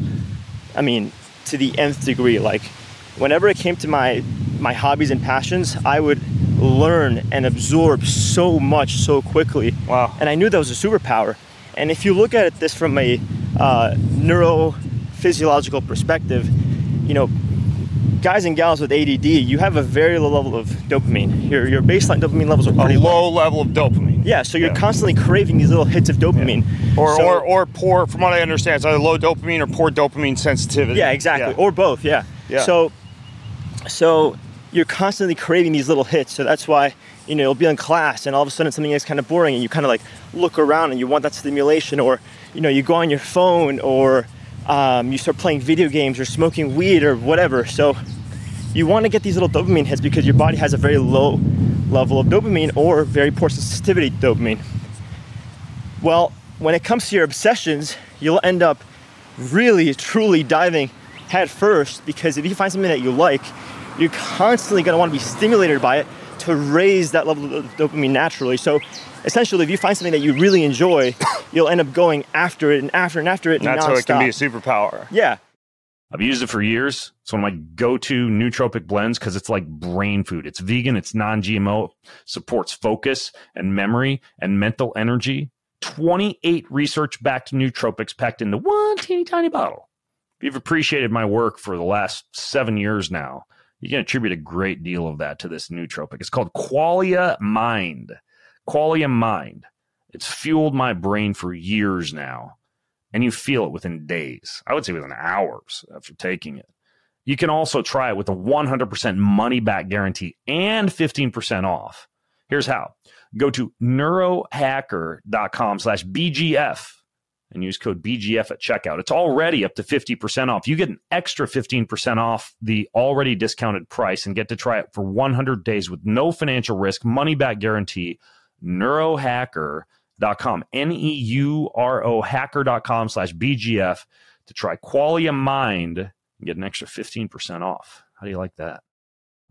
S2: I mean, to the nth degree. Like, whenever it came to my my hobbies and passions, I would learn and absorb so much so quickly.
S3: Wow.
S2: And I knew that was a superpower. And if you look at it this from a uh, neurophysiological perspective, you know, guys and gals with ADD, you have a very low level of dopamine. Your your baseline dopamine levels are pretty
S3: a low level of dopamine.
S2: Yeah, so you're
S3: Yeah.
S2: constantly craving these little hits of dopamine.
S3: Or,
S2: So-
S3: or, or poor, from what I understand, it's either low dopamine or poor dopamine sensitivity.
S2: Yeah, exactly.
S3: Yeah.
S2: Or both, yeah.
S3: Yeah.
S2: So so you're constantly craving these little hits. So that's why, you know, you'll be in class and all of a sudden something is kind of boring and you kind of like look around and you want that stimulation or, you know, you go on your phone or um, you start playing video games or smoking weed or whatever. So you want to get these little dopamine hits because your body has a very low level of dopamine or very poor sensitivity to dopamine. Well, when it comes to your obsessions, you'll end up really, truly diving head first because if you find something that you like, you're constantly going to want to be stimulated by it to raise that level of dopamine naturally. So essentially, if you find something that you really enjoy, you'll end up going after it and after and after it.
S3: And that's how it can be a superpower.
S2: yeah.
S1: I've used it for years. It's one of my go-to nootropic blends because it's like brain food. It's vegan, it's non-GMO, supports focus and memory and mental energy. 28 research-backed nootropics packed into one teeny tiny bottle. If you've appreciated my work for the last seven years now, you can attribute a great deal of that to this nootropic. It's called Qualia Mind. Qualia Mind. It's fueled my brain for years now and you feel it within days. I would say within hours after taking it. You can also try it with a 100% money back guarantee and 15% off. Here's how. Go to neurohacker.com slash BGF and use code BGF at checkout. It's already up to 50% off. You get an extra 15% off the already discounted price and get to try it for 100 days with no financial risk, money back guarantee. Neurohacker.com, N E U R O hacker.com slash BGF to try Qualia Mind and get an extra 15% off. How do you like that?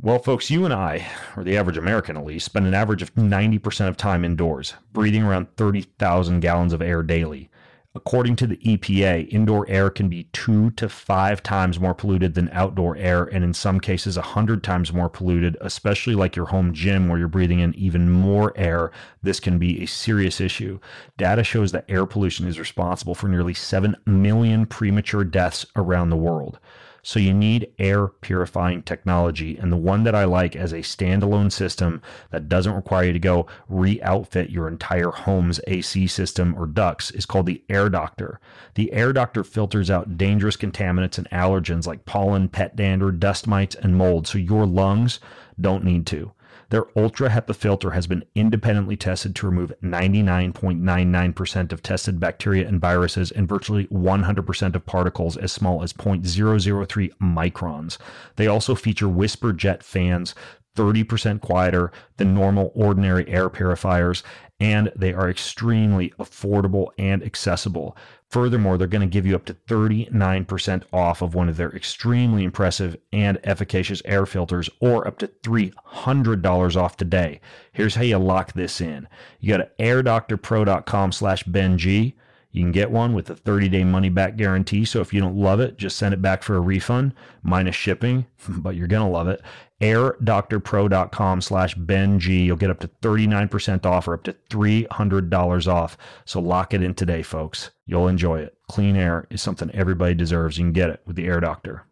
S1: Well, folks, you and I, or the average American at least, spend an average of 90% of time indoors, breathing around 30,000 gallons of air daily. According to the EPA, indoor air can be two to five times more polluted than outdoor air, and in some cases, a hundred times more polluted, especially like your home gym where you're breathing in even more air. This can be a serious issue. Data shows that air pollution is responsible for nearly 7 million premature deaths around the world. So you need air purifying technology. And the one that I like as a standalone system that doesn't require you to go re outfit your entire home's AC system or ducts is called the Air Doctor. The Air Doctor filters out dangerous contaminants and allergens like pollen, pet dander, dust mites, and mold. So your lungs don't need to. Their Ultra HEPA filter has been independently tested to remove 99.99% of tested bacteria and viruses and virtually 100% of particles as small as 0.003 microns. They also feature whisper jet fans, 30% quieter than normal ordinary air purifiers, and they are extremely affordable and accessible. Furthermore, they're going to give you up to 39% off of one of their extremely impressive and efficacious air filters or up to $300 off today. Here's how you lock this in. You go to airdoctorpro.com slash BenG. You can get one with a 30-day money-back guarantee. So if you don't love it, just send it back for a refund, minus shipping, but you're going to love it. airdoctorpro.com slash BenG. You'll get up to 39% off or up to $300 off. So lock it in today, folks. You'll enjoy it. Clean air is something everybody deserves. You can get it with the Air Doctor.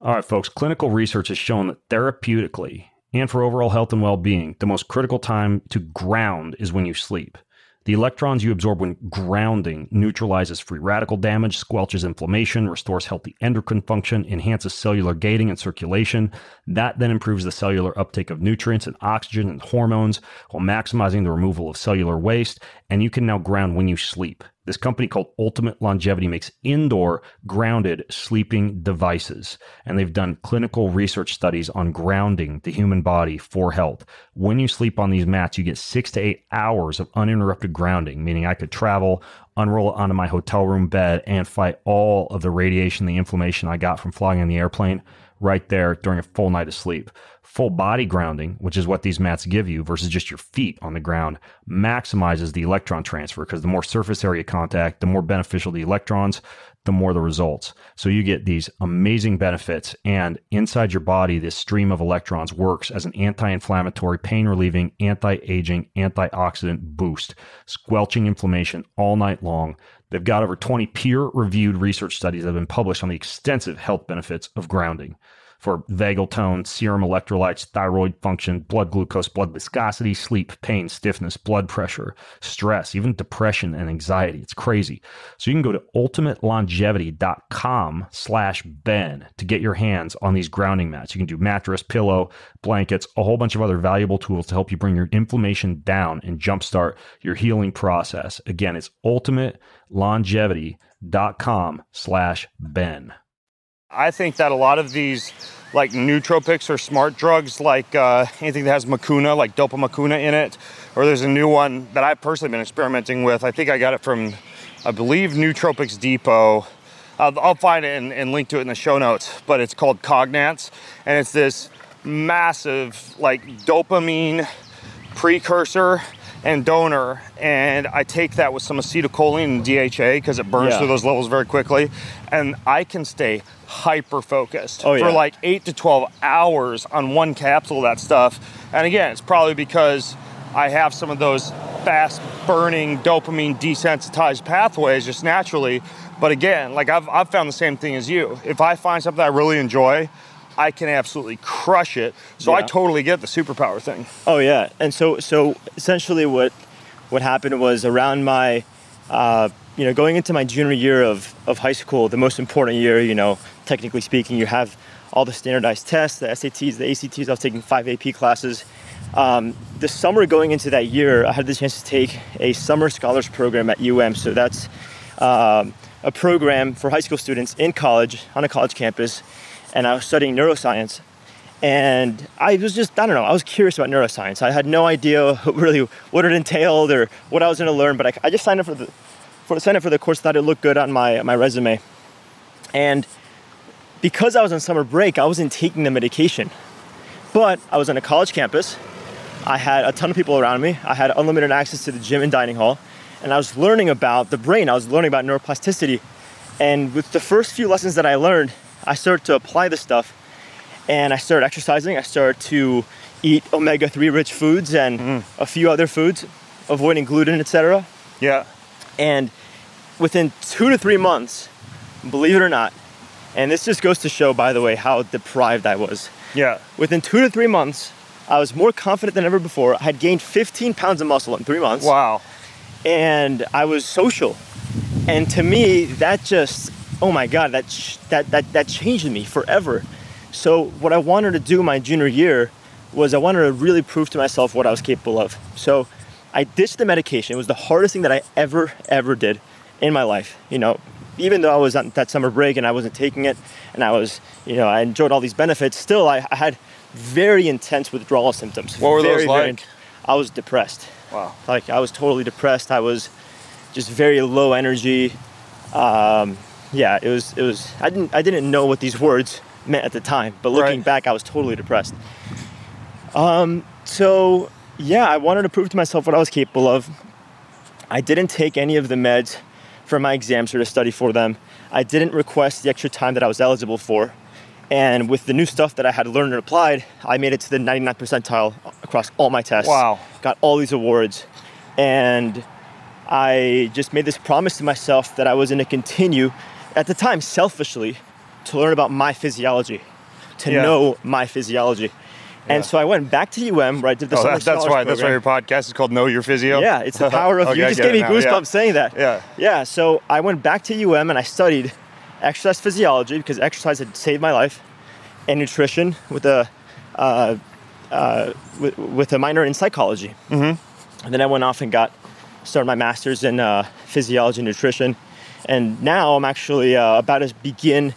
S1: All right, folks. Clinical research has shown that therapeutically and for overall health and well-being, the most critical time to ground is when you sleep. The electrons you absorb when grounding neutralizes free radical damage, squelches inflammation, restores healthy endocrine function, enhances cellular gating and circulation. That then improves the cellular uptake of nutrients and oxygen and hormones while maximizing the removal of cellular waste. And you can now ground when you sleep. This company called Ultimate Longevity makes indoor grounded sleeping devices. And they've done clinical research studies on grounding the human body for health. When you sleep on these mats, you get six to eight hours of uninterrupted grounding, meaning I could travel, unroll it onto my hotel room bed, and fight all of the radiation, the inflammation I got from flying on the airplane right there during a full night of sleep. Full body grounding, which is what these mats give you versus just your feet on the ground, maximizes the electron transfer because the more surface area contact, the more beneficial the electrons, the more the results. So you get these amazing benefits. And inside your body, this stream of electrons works as an anti inflammatory, pain relieving, anti aging, antioxidant boost, squelching inflammation all night long. They've got over 20 peer reviewed research studies that have been published on the extensive health benefits of grounding for vagal tone, serum electrolytes, thyroid function, blood glucose, blood viscosity, sleep, pain, stiffness, blood pressure, stress, even depression and anxiety. It's crazy. So you can go to ultimatelongevity.com slash Ben to get your hands on these grounding mats. You can do mattress, pillow, blankets, a whole bunch of other valuable tools to help you bring your inflammation down and jumpstart your healing process. Again, it's ultimatelongevity.com slash Ben.
S3: I think that a lot of these like nootropics or smart drugs, like uh, anything that has mucuna, like dopamacuna in it, or there's a new one that I've personally been experimenting with. I think I got it from, I believe, Nootropics Depot. I'll, I'll find it and, and, link to it in the show notes, but it's called Cognance, and it's this massive like dopamine precursor and donor, and I take that with some acetylcholine and DHA because it burns yeah. through those levels very quickly, and I can stay hyper focused oh, yeah. for like eight to 12 hours on one capsule of that stuff. And again, it's probably because I have some of those fast burning dopamine desensitized pathways just naturally. But again, like I've, I've found the same thing as you. If I find something I really enjoy, I can absolutely crush it. So yeah. I totally get the superpower thing.
S2: Oh yeah, and so so essentially what what happened was around my uh, you know going into my junior year of of high school, the most important year, you know, technically speaking, you have all the standardized tests, the SATs, the ACTs. I was taking five AP classes. Um, the summer going into that year, I had the chance to take a summer scholars program at UM. So that's um, a program for high school students in college on a college campus and I was studying neuroscience. And I was just, I don't know, I was curious about neuroscience. I had no idea really what it entailed or what I was going to learn, but I, I, just signed up for the, for, signed up for the course, thought it looked good on my, my resume. And because I was on summer break, I wasn't taking the medication. But I was on a college campus. I had a ton of people around me. I had unlimited access to the gym and dining hall. And I was learning about the brain. I was learning about neuroplasticity. And with the first few lessons that I learned, I started to apply this stuff and I started exercising. I started to eat omega 3 rich foods and mm. a few other foods, avoiding gluten, etc.
S3: Yeah.
S2: And within two to three months, believe it or not, and this just goes to show, by the way, how deprived I was.
S3: Yeah.
S2: Within two to three months, I was more confident than ever before. I had gained 15 pounds of muscle in three months.
S3: Wow.
S2: And I was social. And to me, that just oh my god, that that that that changed me forever. So what I wanted to do my junior year was I wanted to really prove to myself what I was capable of. So I ditched the medication. It was the hardest thing that I ever ever did in my life. You know, even though I was on that summer break and I wasn't taking it, and I was, you know, I enjoyed all these benefits. Still, I, I had very intense withdrawal symptoms.
S3: What were
S2: very,
S3: those like? Very,
S2: I was depressed.
S3: Wow.
S2: Like I was totally depressed. I was just very low energy. Um, yeah, it was it was I didn't I didn't know what these words meant at the time, but looking right. back, I was totally depressed. Um, so yeah, I wanted to prove to myself what I was capable of. I didn't take any of the meds for my exams or to study for them. I didn't request the extra time that I was eligible for. And with the new stuff that I had learned and applied, I made it to the 99 percentile across all my tests.
S3: Wow.
S2: Got all these awards. And I just made this promise to myself that I was going to continue at the time selfishly to learn about my physiology, to yeah. know my physiology. And so I went back to UM where I did the oh, summer
S3: that's, that's why
S2: program.
S3: that's why your podcast is called Know Your Physio.
S2: Yeah, it's the power of okay, you just gave me goosebumps yeah. saying that.
S3: Yeah.
S2: Yeah. So I went back to UM and I studied exercise physiology because exercise had saved my life, and nutrition with a uh, uh, with, with, a minor in psychology.
S3: Mm-hmm.
S2: And then I went off and got started my master's in uh, physiology and nutrition and now I'm actually uh, about to begin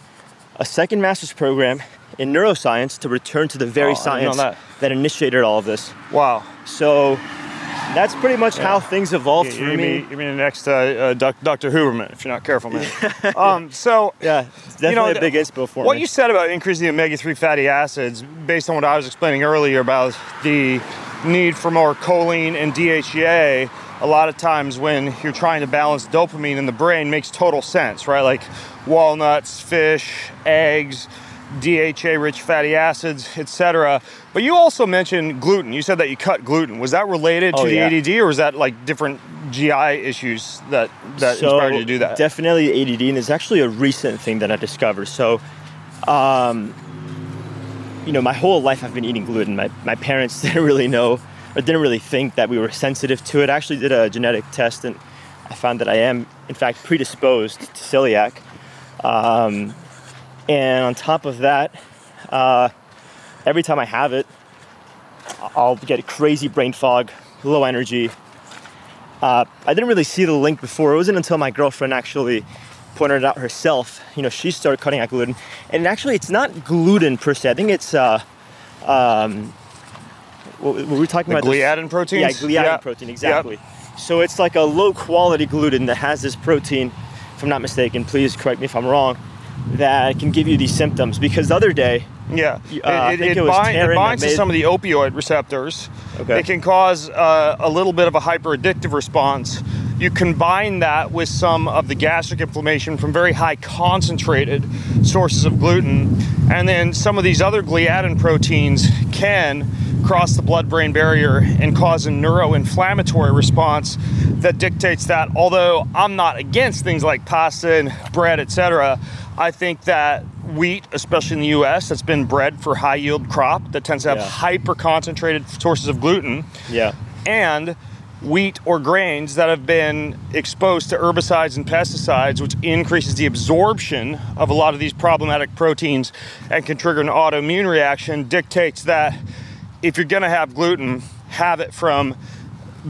S2: a second master's program in neuroscience to return to the very oh, science that. that. initiated all of this.
S3: Wow.
S2: So that's pretty much yeah. how things evolved
S3: you,
S2: for
S3: you
S2: me.
S3: Mean, you mean the next uh, uh, Dr. Huberman, if you're not careful, man. um, so
S2: yeah, definitely you know, a big inspo for
S3: what
S2: me.
S3: you said about increasing the omega-3 fatty acids, based on what I was explaining earlier about the need for more choline and DHEA, a lot of times when you're trying to balance dopamine in the brain makes total sense, right? Like walnuts, fish, eggs, DHA rich fatty acids, etc. But you also mentioned gluten. You said that you cut gluten. Was that related to oh, the yeah. ADD or was that like different GI issues that that
S2: so
S3: inspired you to do that?
S2: Definitely ADD, and it's actually a recent thing that I discovered. So, um, you know, my whole life I've been eating gluten. My, my parents didn't really know or didn't really think that we were sensitive to it. I actually did a genetic test and I found that I am, in fact, predisposed to celiac. Um, and on top of that, uh, every time I have it, I'll get crazy brain fog, low energy. Uh, I didn't really see the link before. It wasn't until my girlfriend actually pointed it out herself. You know, she started cutting out gluten, and actually, it's not gluten per se. I think it's uh, um, what, were we talking
S3: The
S2: about? this-
S3: gliadin proteins?
S2: Yeah, gliadin
S3: Yeah.
S2: protein, exactly. So it's like a low quality gluten that has this protein, if I'm not mistaken, please correct me if I'm wrong, that can give you these symptoms. Because the other day,
S3: Yeah,
S2: Uh,
S3: it, it,
S2: it
S3: bind- it binds to some of the opioid receptors.
S2: Okay.
S3: It can cause uh, a little bit of a hyperaddictive response. You combine that with some of the gastric inflammation from very high concentrated sources of gluten, and then some of these other gliadin proteins can cross the blood-brain barrier and cause a neuroinflammatory response that dictates that. Although I'm not against things like pasta and bread, etc., I think that wheat, especially in the U.S., that's been bred for high yield crop that tends to have
S2: Yeah.
S3: hyper concentrated sources of gluten,
S2: yeah,
S3: and wheat or grains that have been exposed to herbicides and pesticides, which increases the absorption of a lot of these problematic proteins and can trigger an autoimmune reaction, dictates that if you're going to have gluten, have it from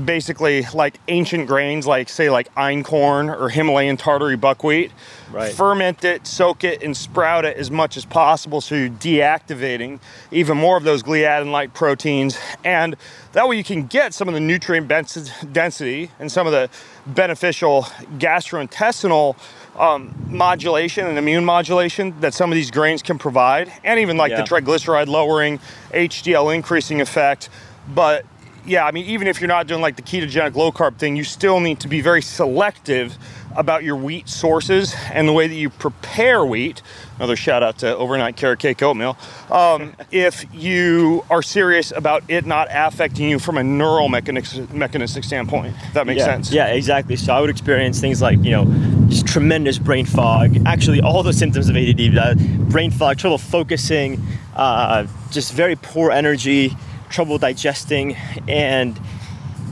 S3: basically like ancient grains like say like einkorn or Himalayan tartary buckwheat.
S2: Right.
S3: Ferment it, soak it, and sprout it as much as possible so you're deactivating even more of those gliadin-like proteins. And that way you can get some of the nutrient density and some of the beneficial gastrointestinal um, modulation and immune modulation that some of these grains can provide, and even like
S2: Yeah.
S3: the triglyceride lowering, HDL increasing effect. But yeah, I mean, even if you're not doing like the ketogenic low carb thing, you still need to be very selective about your wheat sources and the way that you prepare wheat. Another shout out to overnight carrot cake oatmeal. Um, if you are serious about it not affecting you from a neural mechanistic, mechanistic standpoint, if that makes
S2: yeah,
S3: sense.
S2: Yeah, exactly. So I would experience things like you know, just tremendous brain fog. Actually, all the symptoms of ADD: uh, brain fog, trouble focusing, uh, just very poor energy, trouble digesting, and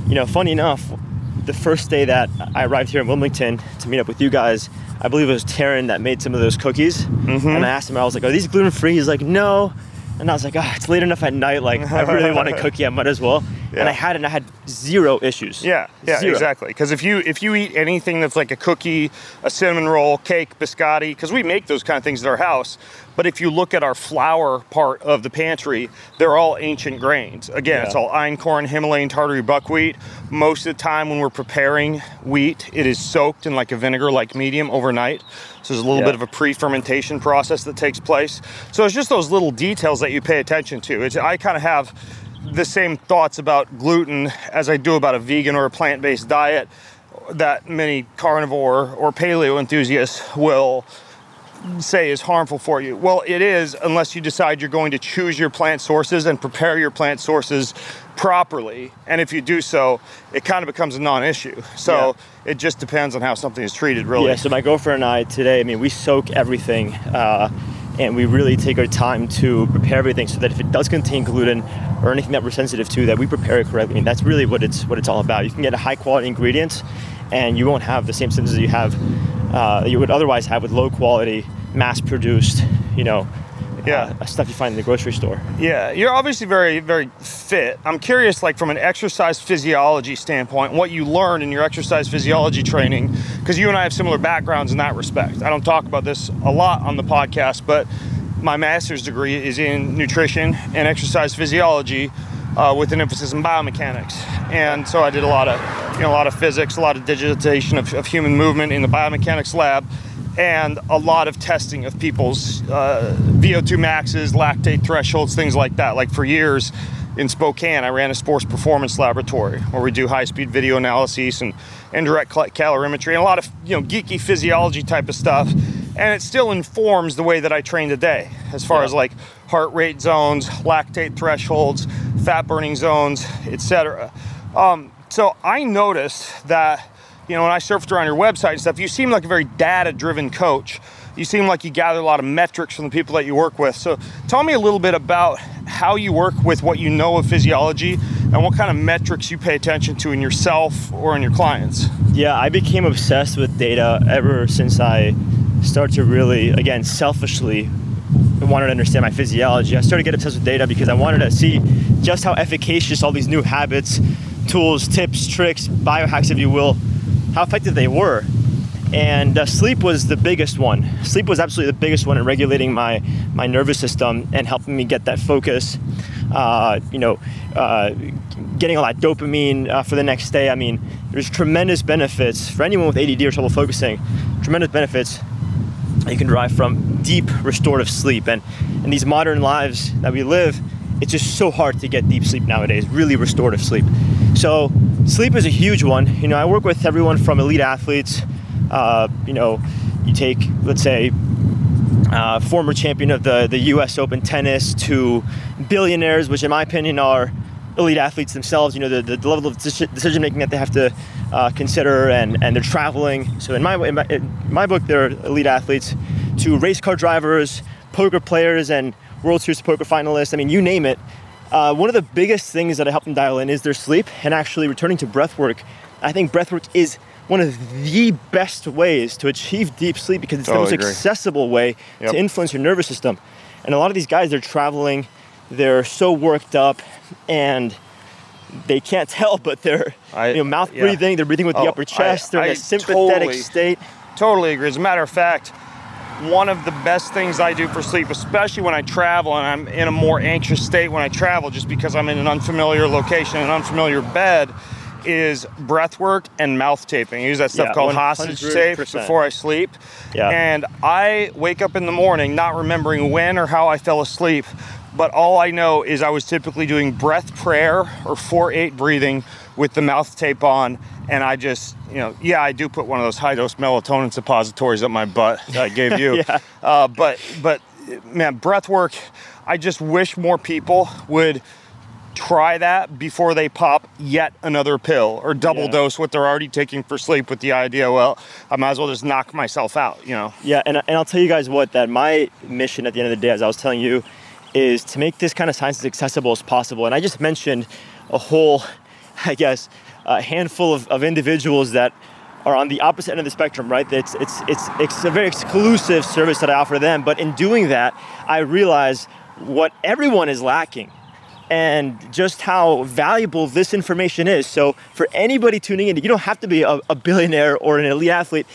S2: you know, funny enough, the first day that I arrived here in Wilmington to meet up with you guys, I believe it was Terran that made some of those cookies.
S3: Mm-hmm.
S2: And I asked him, I was like, "Are these gluten free?" He's like, "No." And I was like, "Ah, it's late enough at night. Like, I really want a cookie. I might as well."
S3: Yeah.
S2: And I had it, and I had zero issues.
S3: Yeah, yeah,
S2: Zero.
S3: exactly. Because if you if you eat anything that's like a cookie, a cinnamon roll, cake, biscotti, because we make those kind of things at our house. But if you look at our flour part of the pantry, they're all ancient grains. Again, it's all einkorn, Himalayan tartary buckwheat. Most of the time when we're preparing wheat, it is soaked in like a vinegar-like medium overnight. So there's a little
S2: Yeah.
S3: bit of a pre-fermentation process that takes place. So it's just those little details that you pay attention to. It's, I kind of have the same thoughts about gluten as I do about a vegan or a plant-based diet that many carnivore or paleo enthusiasts will say is harmful for you. Well, it is unless you decide you're going to choose your plant sources and prepare your plant sources properly. And if you do so, it kind of becomes a non-issue. So it just depends on how something is treated, really.
S2: Yeah, so my girlfriend and I today, I mean, we soak everything uh, and we really take our time to prepare everything so that if it does contain gluten or anything that we're sensitive to, that we prepare it correctly. I mean, that's really what it's what it's all about. You can get a high quality ingredients and you won't have the same symptoms that you have uh, that you would otherwise have with low quality, mass produced, you know,
S3: Yeah.
S2: uh, stuff you find in the grocery store.
S3: Yeah, you're obviously very, very fit. I'm curious, like from an exercise physiology standpoint, what you learned in your exercise physiology training, because you and I have similar backgrounds in that respect. I don't talk about this a lot on the podcast, but my master's degree is in nutrition and exercise physiology. Uh, with an emphasis in biomechanics, and so I did a lot of, you know, a lot of physics, a lot of digitization of, of human movement in the biomechanics lab, and a lot of testing of people's uh, VO2 maxes, lactate thresholds, things like that. Like for years in Spokane, I ran a sports performance laboratory where we do high-speed video analysis and indirect cal- calorimetry and a lot of you know geeky physiology type of stuff. And it still informs the way that I train today, as far
S2: Yeah.
S3: as like heart rate zones, lactate thresholds, fat burning zones, etc. Um, so I noticed that, you know, when I surfed around your website and stuff, you seem like a very data driven coach. You seem like you gather a lot of metrics from the people that you work with. So tell me a little bit about how you work with what you know of physiology and what kind of metrics you pay attention to in yourself or in your clients.
S2: Yeah, I became obsessed with data ever since I started to really, again, selfishly wanted to understand my physiology. I started to get obsessed with data because I wanted to see just how efficacious all these new habits, tools, tips, tricks, biohacks, if you will, how effective they were. And uh, sleep was the biggest one. Sleep was absolutely the biggest one in regulating my my nervous system and helping me get that focus. Uh, you know, uh, getting all that dopamine uh, for the next day. I mean, there's tremendous benefits for anyone with ADD or trouble focusing. Tremendous benefits you can derive from deep restorative sleep. And in these modern lives that we live, it's just so hard to get deep sleep nowadays, really restorative sleep. So sleep is a huge one. You know, I work with everyone from elite athletes. Uh, you know, you take, let's say, uh, former champion of the, the US Open tennis to billionaires, which in my opinion are elite athletes themselves, you know, the, the level of decision making that they have to uh, consider and, and they're traveling. So in my, in my, in my book, they're elite athletes to race car drivers, poker players, and World Series poker finalists. I mean, you name it. Uh, one of the biggest things that I help them dial in is their sleep and actually returning to breath work. I think breath work is one of the best ways to achieve deep sleep because it's totally the most agree. accessible way yep. to influence your nervous system. And a lot of these guys, they're traveling, they're so worked up, and they can't tell, but they're I, you know, mouth yeah. breathing, they're breathing with oh, the upper chest, I, they're in I a sympathetic
S3: totally,
S2: state.
S3: Totally agree. As a matter of fact, one of the best things I do for sleep, especially when I travel and I'm in a more anxious state when I travel, just because I'm in an unfamiliar location, an unfamiliar bed, is breath work and mouth taping. I use that stuff yeah, called hostage tape before I sleep. Yeah. And I wake up in the morning not remembering when or how I fell asleep, but all I know is I was typically doing breath prayer or 4 8 breathing with the mouth tape on. And I just, you know, yeah, I do put one of those high dose melatonin suppositories up my butt that I gave you. yeah. uh, but, but man, breath work, I just wish more people would try that before they pop yet another pill or double yeah. dose what they're already taking for sleep with the idea, well, I might as well just knock myself out, you know?
S2: Yeah, and, and I'll tell you guys what, that my mission at the end of the day, as I was telling you, is to make this kind of science as accessible as possible. And I just mentioned a whole, I guess, a handful of, of individuals that are on the opposite end of the spectrum, right? It's, it's, it's, it's a very exclusive service that I offer them. But in doing that, I realize what everyone is lacking and just how valuable this information is. So, for anybody tuning in, you don't have to be a, a, billionaire or an elite athlete.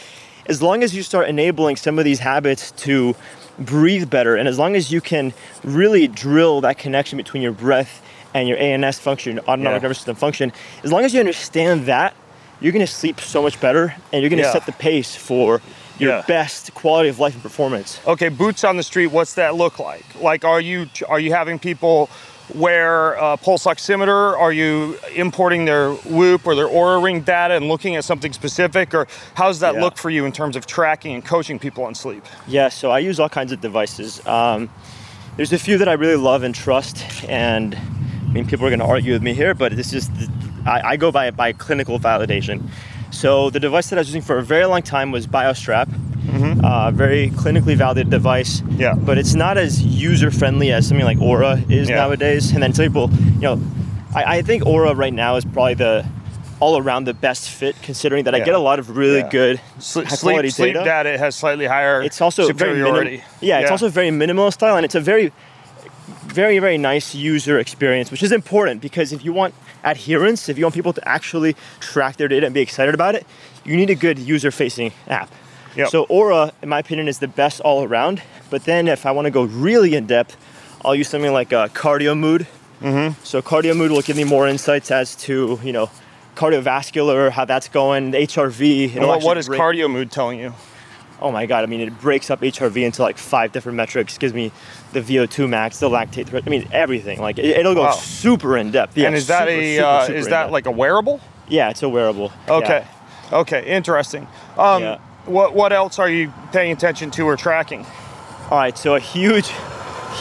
S2: As long as you start enabling some of these habits to breathe better, and as long as you can really drill that connection between your breath and your ANS function, autonomic yeah. nervous system function, as long as you understand that, you're gonna sleep so much better and you're gonna yeah. set the pace for your yeah. best quality of life and performance.
S3: Okay, boots on the street, what's that look like? Like are you are you having people wear a pulse oximeter? Are you importing their Whoop or their Oura Ring data and looking at something specific? Or how does that yeah. look for you in terms of tracking and coaching people on sleep?
S2: Yeah, so I use all kinds of devices. Um, there's a few that I really love and trust, and I mean, people are going to argue with me here, but this is I, I, go by by clinical validation. So the device that I was using for a very long time was BioStrap. Uh, very clinically validated device.
S3: Yeah.
S2: But it's not as user friendly as something like Oura is yeah. nowadays. And then some people, you know, I, I, think Oura right now is probably the all around the best fit, considering that yeah. I get a lot of really yeah. good
S3: sleep, quality sleep, data. data has slightly higher. It's also very minim-
S2: yeah, it's also very minimalist style, and it's a very, very, very nice user experience, which is important because if you want adherence, if you want people to actually track their data and be excited about it, you need a good user-facing app. Yep. So Oura, in my opinion, is the best all around. But then if I want to go really in depth, I'll use something like a CardioMood. Mm-hmm. So CardioMood will give me more insights as to you know cardiovascular, how that's going, HRV.
S3: What, what is break- cardio mood telling you?
S2: Oh my god! I mean, it breaks up HRV into like five different metrics. Gives me the VO2 max, the lactate threat. I mean, everything. Like it, will go wow. super in depth.
S3: Yeah, and is that super, a super, uh, super is that like a wearable?
S2: Yeah, it's a wearable.
S3: Okay, yeah. okay, interesting. Um, yeah. What what else are you paying attention to or tracking?
S2: All right, so a huge,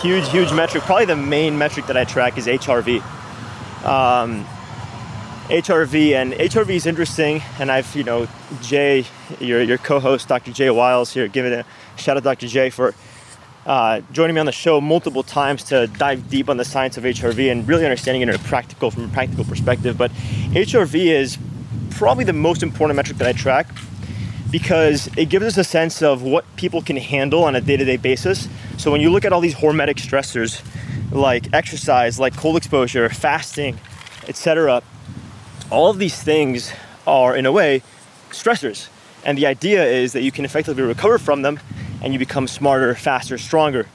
S2: huge, huge metric. Probably the main metric that I track is HRV. Um, HRV, and HRV is interesting. And I've, you know, Jay, your, your co-host, Dr. Jay Wiles here, giving a shout out, Dr. Jay, for uh, joining me on the show multiple times to dive deep on the science of HRV and really understanding it in a practical, from a practical perspective. But HRV is probably the most important metric that I track because it gives us a sense of what people can handle on a day-to-day basis. So when you look at all these hormetic stressors like exercise, like cold exposure, fasting, etc., all of these things are in a way stressors. And the idea is that you can effectively recover from them and you become smarter, faster, stronger.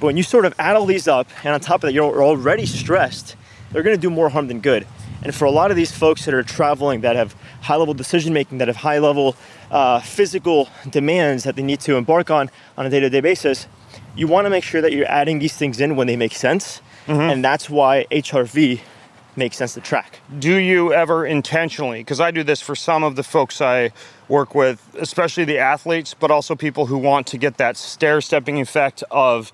S2: But when you sort of add all these up and on top of that you're already stressed, they're to do more harm than good. And for a lot of these folks that are traveling, that have high level decision making, that have high level uh, physical demands that they need to embark on on a day to day basis, you want to make sure that you're adding these things in when they make sense. Mm-hmm. And that's why HRV makes sense to track.
S3: Do you ever intentionally, because I do this for some of the folks I work with, especially the athletes, but also people who want to get that stair stepping effect of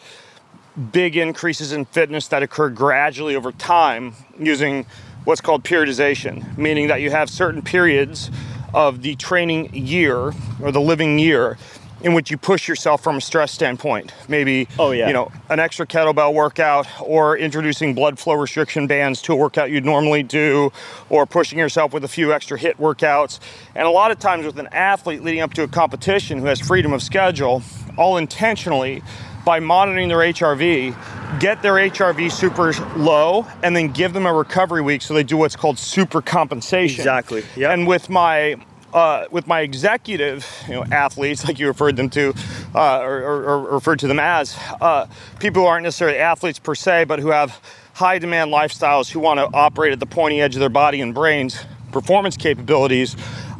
S3: big increases in fitness that occur gradually over time using what's called periodization, meaning that you have certain periods of the training year or the living year in which you push yourself from a stress standpoint. Maybe,
S2: oh, yeah.
S3: you know, an extra kettlebell workout or introducing blood flow restriction bands to a workout you'd normally do or pushing yourself with a few extra hit workouts. And a lot of times with an athlete leading up to a competition who has freedom of schedule, all intentionally by monitoring their HRV, get their HRV super low, and then give them a recovery week so they do what's called super compensation.
S2: Exactly. Yeah.
S3: And with my uh, with my executive you know, athletes, like you referred them to, uh, or, or, or, referred to them as, uh, people who aren't necessarily athletes per se, but who have high demand lifestyles who want to operate at the pointy edge of their body and brain's performance capabilities.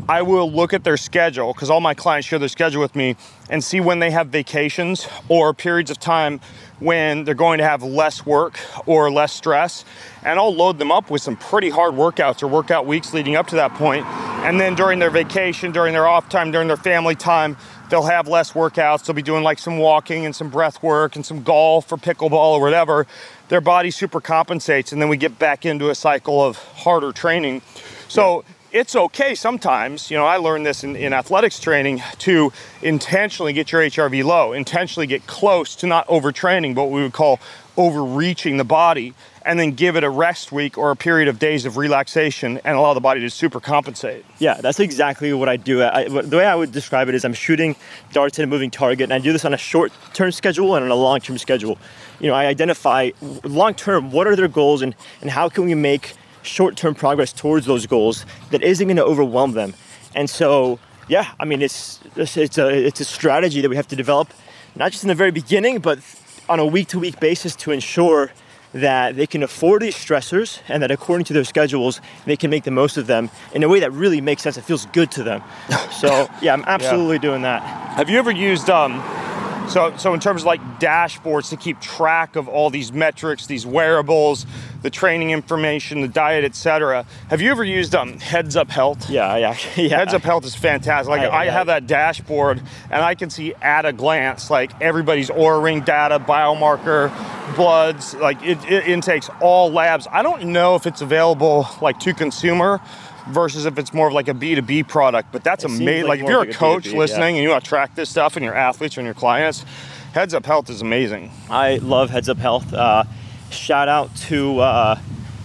S3: I will look at their schedule because all my clients share their schedule with me and see when they have vacations or periods of time when they're going to have less work or less stress. And I'll load them up with some pretty hard workouts or workout weeks leading up to that point. And then during their vacation, during their off time, during their family time, they'll have less workouts. They'll be doing like some walking and some breath work and some golf or pickleball or whatever. Their body super compensates, and then we get back into a cycle of harder training. So it's okay sometimes, you know, I learned this in, in, athletics training to intentionally get your HRV low, intentionally get close to not overtraining, but what we would call overreaching the body, and then give it a rest week or a period of days of relaxation and allow the body to super compensate.
S2: Yeah, that's exactly what I do. I, the way I would describe it is I'm shooting darts at a moving target, and I do this on a short term schedule and on a long term schedule. You know, I identify long term what are their goals and, and how can we make short-term progress towards those goals that isn't going to overwhelm them. And so, yeah, I mean, it's it's a it's a strategy that we have to develop, not just in the very beginning, but on a week-to-week basis to ensure that they can afford these stressors and that according to their schedules they can make the most of them in a way that really makes sense it feels good to them so yeah i'm absolutely yeah. doing that
S3: have you ever used um, so, so in terms of like dashboards to keep track of all these metrics, these wearables, the training information, the diet, etc. Have you ever used um, Heads Up Health?
S2: Yeah, yeah, yeah.
S3: Heads Up Health is fantastic. Like I, I, I have that dashboard, and I can see at a glance like everybody's Oura ring data, biomarker, bloods, like it, it intakes all labs. I don't know if it's available like to consumer versus if it's more of like a B2B product. But that's amazing. Like, like if you're a coach B2B, listening yeah. and you want to track this stuff and your athletes and your clients, Heads Up Health is amazing.
S2: I love Heads Up Health. Uh, shout out to uh,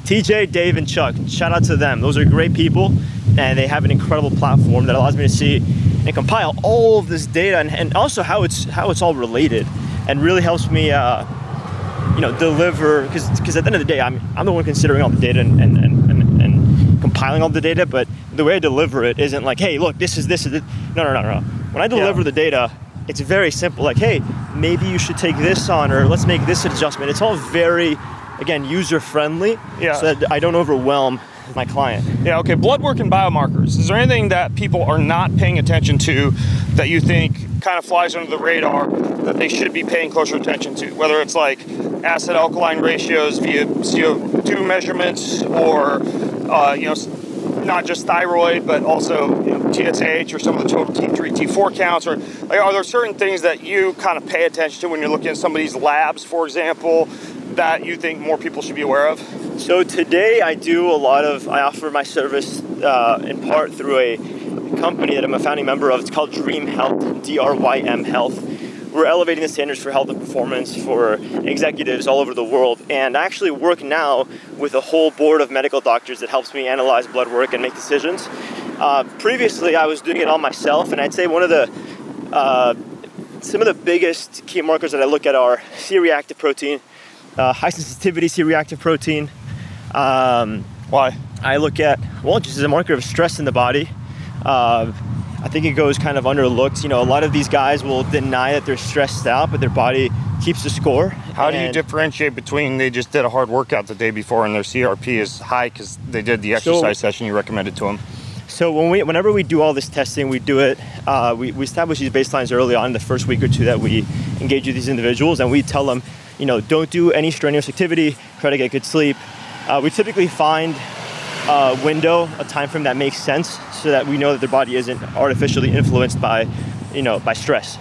S2: TJ, Dave, and Chuck. Shout out to them. Those are great people, and they have an incredible platform that allows me to see and compile all of this data and, and also how it's how it's all related, and really helps me. Uh, you know, deliver because because at the end of the day, I'm I'm the one considering all the data and, and, and compiling all the data, but the way I deliver it isn't like, hey, look, this is this is No, no, no, no. When I deliver yeah. the data, it's very simple. Like, hey, maybe you should take this on, or let's make this adjustment. It's all very, again, user friendly, yeah. so that I don't overwhelm my client.
S3: Yeah. Okay. Blood work and biomarkers. Is there anything that people are not paying attention to that you think kind of flies under the radar that they should be paying closer attention to? Whether it's like acid alkaline ratios via CO2 measurements or uh, you know, not just thyroid, but also you know, TSH or some of the total T3, T4 counts? Or like, are there certain things that you kind of pay attention to when you're looking at some of these labs, for example, that you think more people should be aware of?
S2: So today I do a lot of, I offer my service uh, in part through a company that I'm a founding member of. It's called Drym Health, D-R-Y-M Health. We're elevating the standards for health and performance for executives all over the world. And I actually work now with a whole board of medical doctors that helps me analyze blood work and make decisions. Uh, previously, I was doing it all myself, and I'd say one of the uh, some of the biggest key markers that I look at are C-reactive protein, uh, high sensitivity C-reactive protein. Um,
S3: Why?
S2: I look at well, just as a marker of stress in the body. I think it goes kind of underlooked. You know, a lot of these guys will deny that they're stressed out, but their body keeps the score.
S3: How do you differentiate between they just did a hard workout the day before and their CRP is high because they did the
S2: So-
S3: exercise session you recommended to them?
S2: So when we, whenever we do all this testing, we do it. Uh, we, we establish these baselines early on in the first week or two that we engage with these individuals, and we tell them, you know, don't do any strenuous activity. Try to get good sleep. Uh, we typically find a window, a time frame that makes sense, so that we know that their body isn't artificially influenced by, you know, by stress.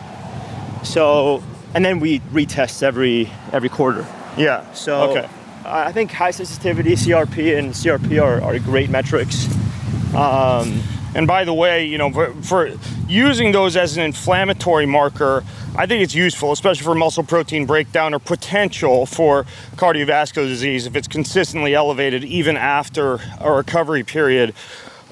S2: So, and then we retest every every quarter.
S3: Yeah.
S2: So
S3: okay.
S2: I I think high sensitivity CRP and CRP are, are great metrics. Um,
S3: And by the way, you know, for, for using those as an inflammatory marker, I think it's useful, especially for muscle protein breakdown or potential for cardiovascular disease if it's consistently elevated even after a recovery period.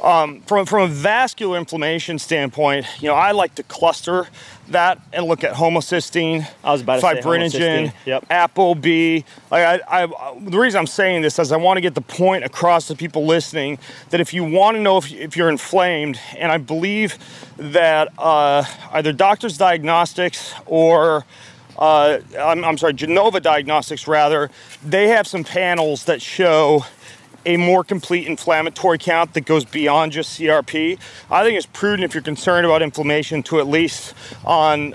S3: Um, from, from a vascular inflammation standpoint, you know, I like to cluster that and look at homocysteine,
S2: I was about to
S3: fibrinogen,
S2: yep.
S3: ApoB. Like I, I, the reason I'm saying this is I want to get the point across to people listening that if you want to know if, if you're inflamed, and I believe that uh, either Doctors Diagnostics or uh, I'm, I'm sorry, Genova Diagnostics rather, they have some panels that show a more complete inflammatory count that goes beyond just CRP. I think it's prudent if you're concerned about inflammation to at least on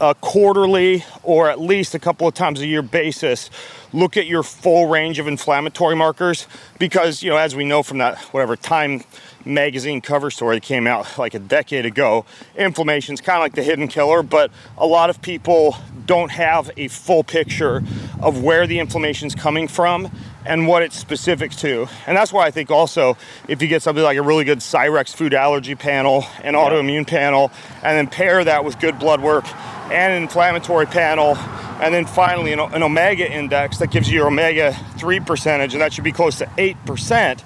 S3: a quarterly or at least a couple of times a year basis look at your full range of inflammatory markers because you know as we know from that whatever time magazine cover story that came out like a decade ago inflammation is kind of like the hidden killer but a lot of people don't have a full picture of where the inflammation is coming from and what it's specific to. And that's why I think also if you get something like a really good Cyrex food allergy panel, an autoimmune panel, and then pair that with good blood work and an inflammatory panel, and then finally an, an omega index that gives you your omega 3 percentage, and that should be close to 8%,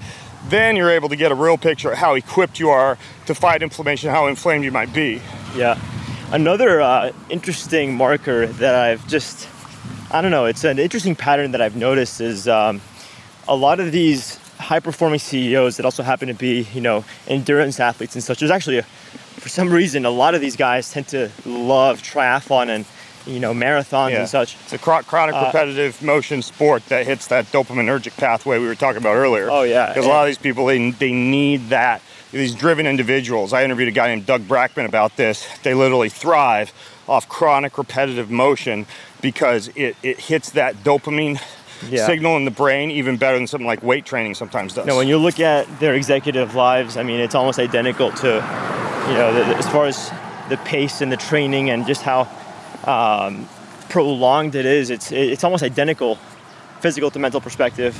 S3: then you're able to get a real picture of how equipped you are to fight inflammation, how inflamed you might be.
S2: Yeah. Another uh, interesting marker that I've just, I don't know, it's an interesting pattern that I've noticed is um, a lot of these high performing CEOs that also happen to be, you know, endurance athletes and such. There's actually, a, for some reason, a lot of these guys tend to love triathlon and, you know, marathons
S3: Yeah.
S2: and such.
S3: It's a chro- chronic
S2: Uh,
S3: repetitive motion sport that hits that dopaminergic pathway we were talking about earlier.
S2: Oh, yeah.
S3: Because a lot of these people, they, they need that. These driven individuals. I interviewed a guy named Doug Brackmann about this. They literally thrive off chronic repetitive motion because it, it hits that dopamine
S2: Yeah.
S3: signal in the brain even better than something like weight training sometimes does.
S2: No, when you look at their executive lives, I mean, it's almost identical to, you know, the, the- as far as the pace and the training and just how um, prolonged it is. It's it's almost identical, physical to mental perspective,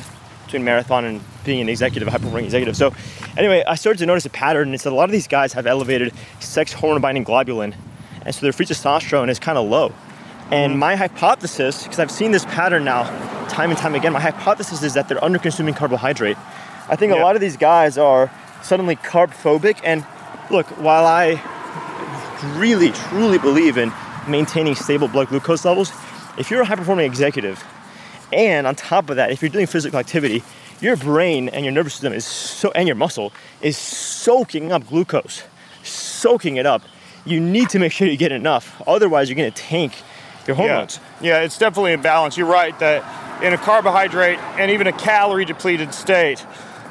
S2: between marathon and being an executive, a high-performing executive. So, anyway, I started to notice a pattern. It's that a lot of these guys have elevated sex hormone-binding globulin, and so their free testosterone is kind of low. And mm-hmm. my hypothesis, because I've seen this pattern now time and time again, my hypothesis is that they're under consuming carbohydrate. I think a lot of these guys are suddenly carb phobic. And look, while I really truly believe in maintaining stable blood glucose levels, if you're a high performing executive, and on top of that, if you're doing physical activity, your brain and your nervous system is so, and your muscle is soaking up glucose, soaking it up. You need to make sure you get enough, otherwise you're going to tank your hormones.
S3: Yeah. yeah, it's definitely a balance. You're right that in a carbohydrate and even a calorie depleted state,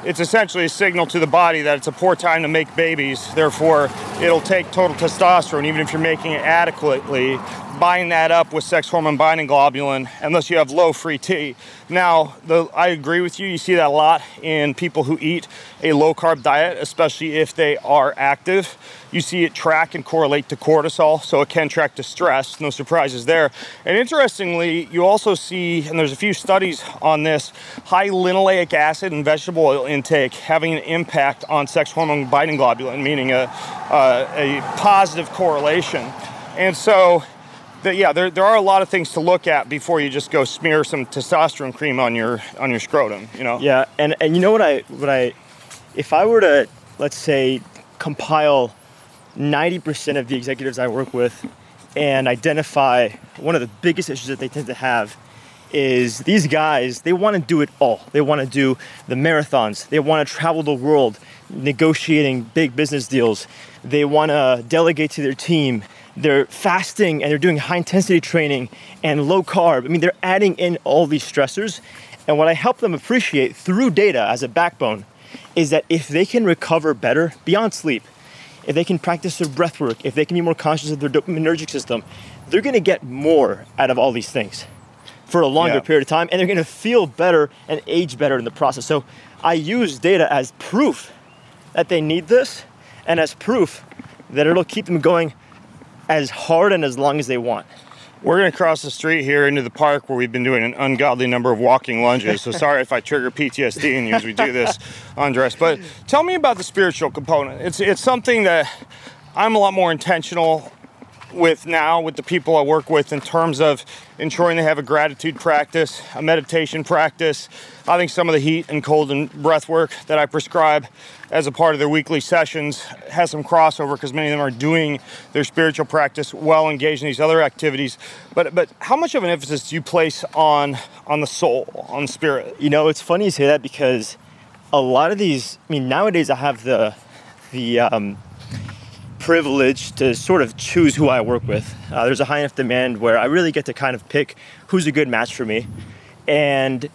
S3: it's essentially a signal to the body that it's a poor time to make babies. Therefore, it'll take total testosterone, even if you're making it adequately. Bind that up with sex hormone binding globulin, unless you have low free T, Now, the, I agree with you. You see that a lot in people who eat a low carb diet, especially if they are active. You see it track and correlate to cortisol, so it can track to stress. No surprises there. And interestingly, you also see, and there's a few studies on this, high linoleic acid and vegetable oil intake having an impact on sex hormone binding globulin, meaning a, a, a positive correlation. And so, that, yeah, there, there are a lot of things to look at before you just go smear some testosterone cream on your on your scrotum. You know.
S2: Yeah, and and you know what I what I, if I were to let's say compile 90% of the executives I work with and identify one of the biggest issues that they tend to have is these guys they want to do it all they want to do the marathons they want to travel the world negotiating big business deals they want to delegate to their team they're fasting and they're doing high intensity training and low carb. I mean, they're adding in all these stressors. And what I help them appreciate through data as a backbone is that if they can recover better beyond sleep, if they can practice their breath work, if they can be more conscious of their dopaminergic system, they're gonna get more out of all these things for a longer yeah. period of time and they're gonna feel better and age better in the process. So I use data as proof that they need this and as proof that it'll keep them going as hard and as long as they want.
S3: We're going to cross the street here into the park where we've been doing an ungodly number of walking lunges. So sorry if I trigger PTSD in you as we do this, Andres. But tell me about the spiritual component. It's it's something that I'm a lot more intentional with now with the people I work with in terms of ensuring they have a gratitude practice, a meditation practice. I think some of the heat and cold and breath work that I prescribe as a part of their weekly sessions has some crossover because many of them are doing their spiritual practice while engaged in these other activities. But but how much of an emphasis do you place on on the soul, on spirit?
S2: You know, it's funny you say that because a lot of these. I mean, nowadays I have the the um, privilege to sort of choose who I work with. Uh, there's a high enough demand where I really get to kind of pick who's a good match for me. And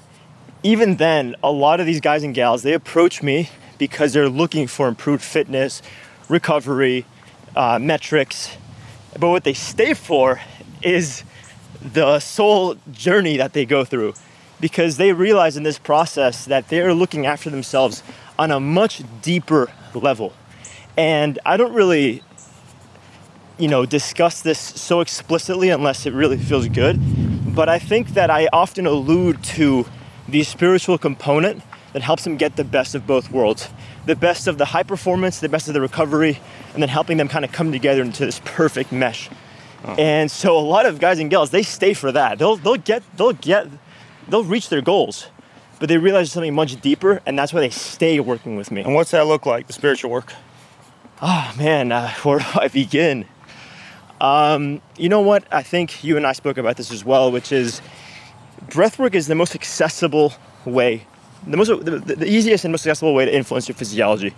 S2: even then, a lot of these guys and gals, they approach me because they're looking for improved fitness, recovery, uh, metrics. But what they stay for is the soul journey that they go through because they realize in this process that they are looking after themselves on a much deeper level. And I don't really, you know, discuss this so explicitly unless it really feels good. But I think that I often allude to the spiritual component that helps them get the best of both worlds the best of the high performance, the best of the recovery, and then helping them kind of come together into this perfect mesh. Oh. And so a lot of guys and gals, they stay for that. They'll they'll get they'll get they'll reach their goals, but they realize something much deeper, and that's why they stay working with me.
S3: And what's that look like? The spiritual work.
S2: Oh man, uh, where do I begin? Um, you know what? I think you and I spoke about this as well, which is breathwork is the most accessible way, the most the, the easiest and most accessible way to influence your physiology.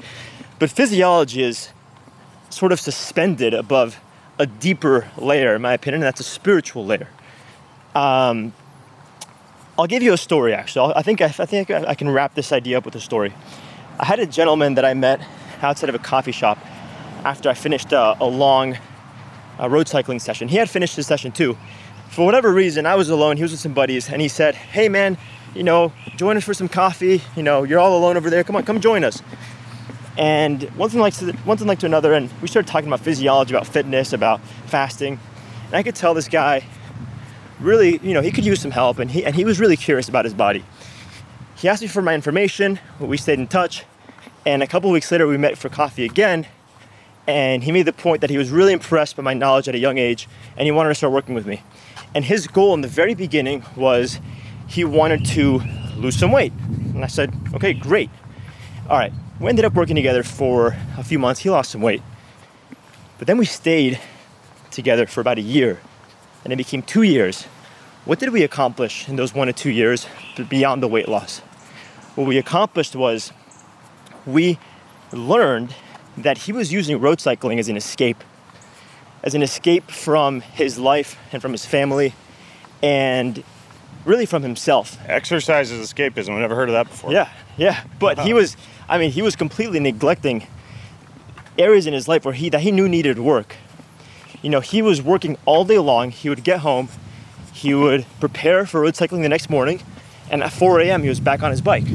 S2: But physiology is sort of suspended above a deeper layer, in my opinion, and that's a spiritual layer. Um, I'll give you a story. Actually, I think I, I think I can wrap this idea up with a story. I had a gentleman that I met outside of a coffee shop after I finished a, a long uh, road cycling session. He had finished his session too. For whatever reason, I was alone. He was with some buddies, and he said, "Hey, man, you know, join us for some coffee. You know, you're all alone over there. Come on, come join us." And one thing like to one thing like to another, and we started talking about physiology, about fitness, about fasting, and I could tell this guy really, you know, he could use some help, and he and he was really curious about his body. He asked me for my information. We stayed in touch, and a couple weeks later, we met for coffee again and he made the point that he was really impressed by my knowledge at a young age and he wanted to start working with me. And his goal in the very beginning was he wanted to lose some weight. And I said, okay, great. All right, we ended up working together for a few months. He lost some weight. But then we stayed together for about a year and it became two years. What did we accomplish in those one to two years beyond the weight loss? What we accomplished was we learned that he was using road cycling as an escape, as an escape from his life and from his family, and really from himself.
S3: Exercise is escapism. I've never heard of that before.
S2: Yeah, yeah. But he uh-huh. was, I mean, he was completely neglecting areas in his life where he that he knew needed work. You know, he was working all day long. He would get home, he would prepare for road cycling the next morning, And at 4 a.m., he was back on his bike.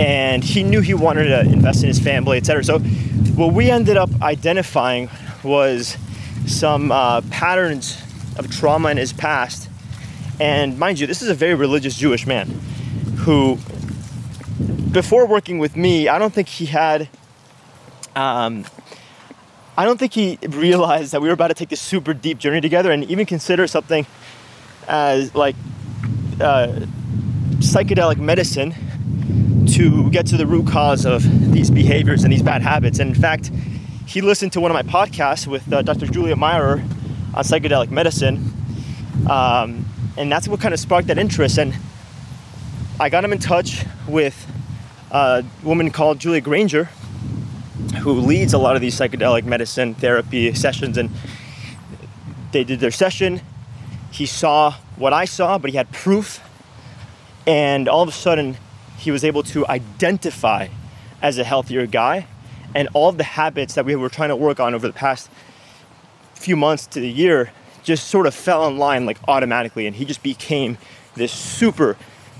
S2: And he knew he wanted to invest in his family, etc. So, what we ended up identifying was some uh, patterns of trauma in his past. And mind you, this is a very religious Jewish man who, before working with me, I don't think he had um, I don't think he realized that we were about to take this super deep journey together and even consider something as like uh, psychedelic medicine to get to the root cause of these behaviors and these bad habits. And in fact, he listened to one of my podcasts with uh, Dr. Julia Meyer on psychedelic medicine. Um, and that's what kind of sparked that interest. And I got him in touch with a woman called Julia Granger, who leads a lot of these psychedelic medicine therapy sessions. And they did their session. He saw what I saw, but he had proof. And all of a sudden, he was able to identify as a healthier guy. And all of the habits that we were trying to work on over the past few months to the year just sort of fell in line like automatically. And he just became this super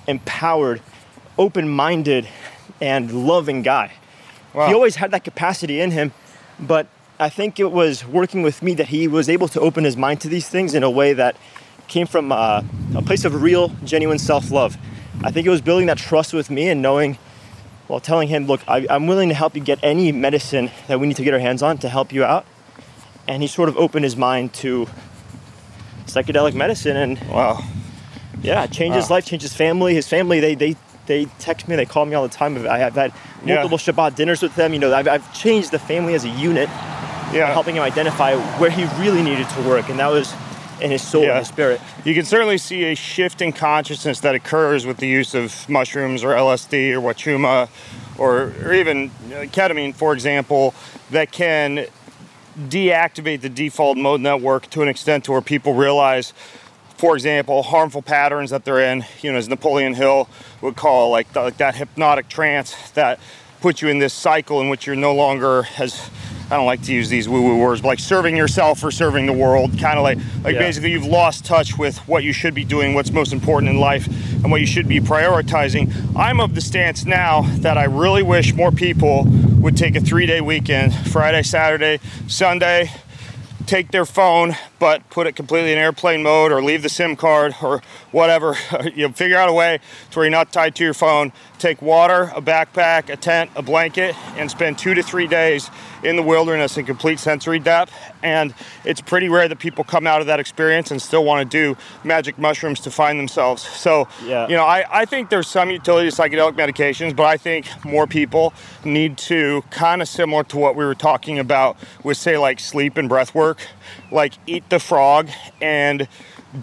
S2: empowered, open minded, and loving guy. Wow. He always had that capacity in him, but I think it was working with me that he was able to open his mind to these things in a way that came from uh, a place of real, genuine self love. I think it was building that trust with me and knowing, well, telling him, look, I, I'm willing to help you get any medicine that we need to get our hands on to help you out. And he sort of opened his mind to psychedelic medicine and
S3: wow
S2: yeah changed wow. his life changed his family his family they they they text me, they call me all the time. I have had multiple yeah. Shabbat dinners with them. You know, I've, I've changed the family as a unit, yeah. helping him identify where he really needed to work, and that was in his soul yeah. and his spirit.
S3: You can certainly see a shift in consciousness that occurs with the use of mushrooms or LSD or huachuma or, or even uh, ketamine, for example, that can deactivate the default mode network to an extent to where people realize for example, harmful patterns that they're in, you know, as Napoleon Hill would call like, the, like that hypnotic trance that puts you in this cycle in which you're no longer as I don't like to use these woo-woo words, but like serving yourself or serving the world. Kind of like, like yeah. basically you've lost touch with what you should be doing, what's most important in life, and what you should be prioritizing. I'm of the stance now that I really wish more people would take a three-day weekend, Friday, Saturday, Sunday, take their phone but put it completely in airplane mode or leave the SIM card or whatever. you know, figure out a way to where you're not tied to your phone. Take water, a backpack, a tent, a blanket, and spend two to three days in the wilderness in complete sensory depth. And it's pretty rare that people come out of that experience and still want to do magic mushrooms to find themselves. So, yeah. you know, I, I think there's some utility to psychedelic medications, but I think more people need to kind of similar to what we were talking about with, say, like sleep and breath work, like eat the frog and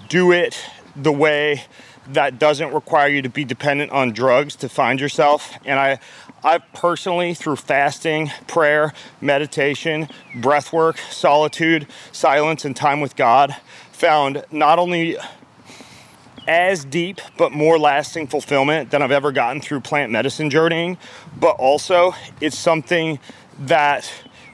S3: do it the way that doesn't require you to be dependent on drugs to find yourself. And I, I personally, through fasting, prayer, meditation, breath work, solitude, silence, and time with God, found not only as deep but more lasting fulfillment than I've ever gotten through plant medicine journeying, but also it's something that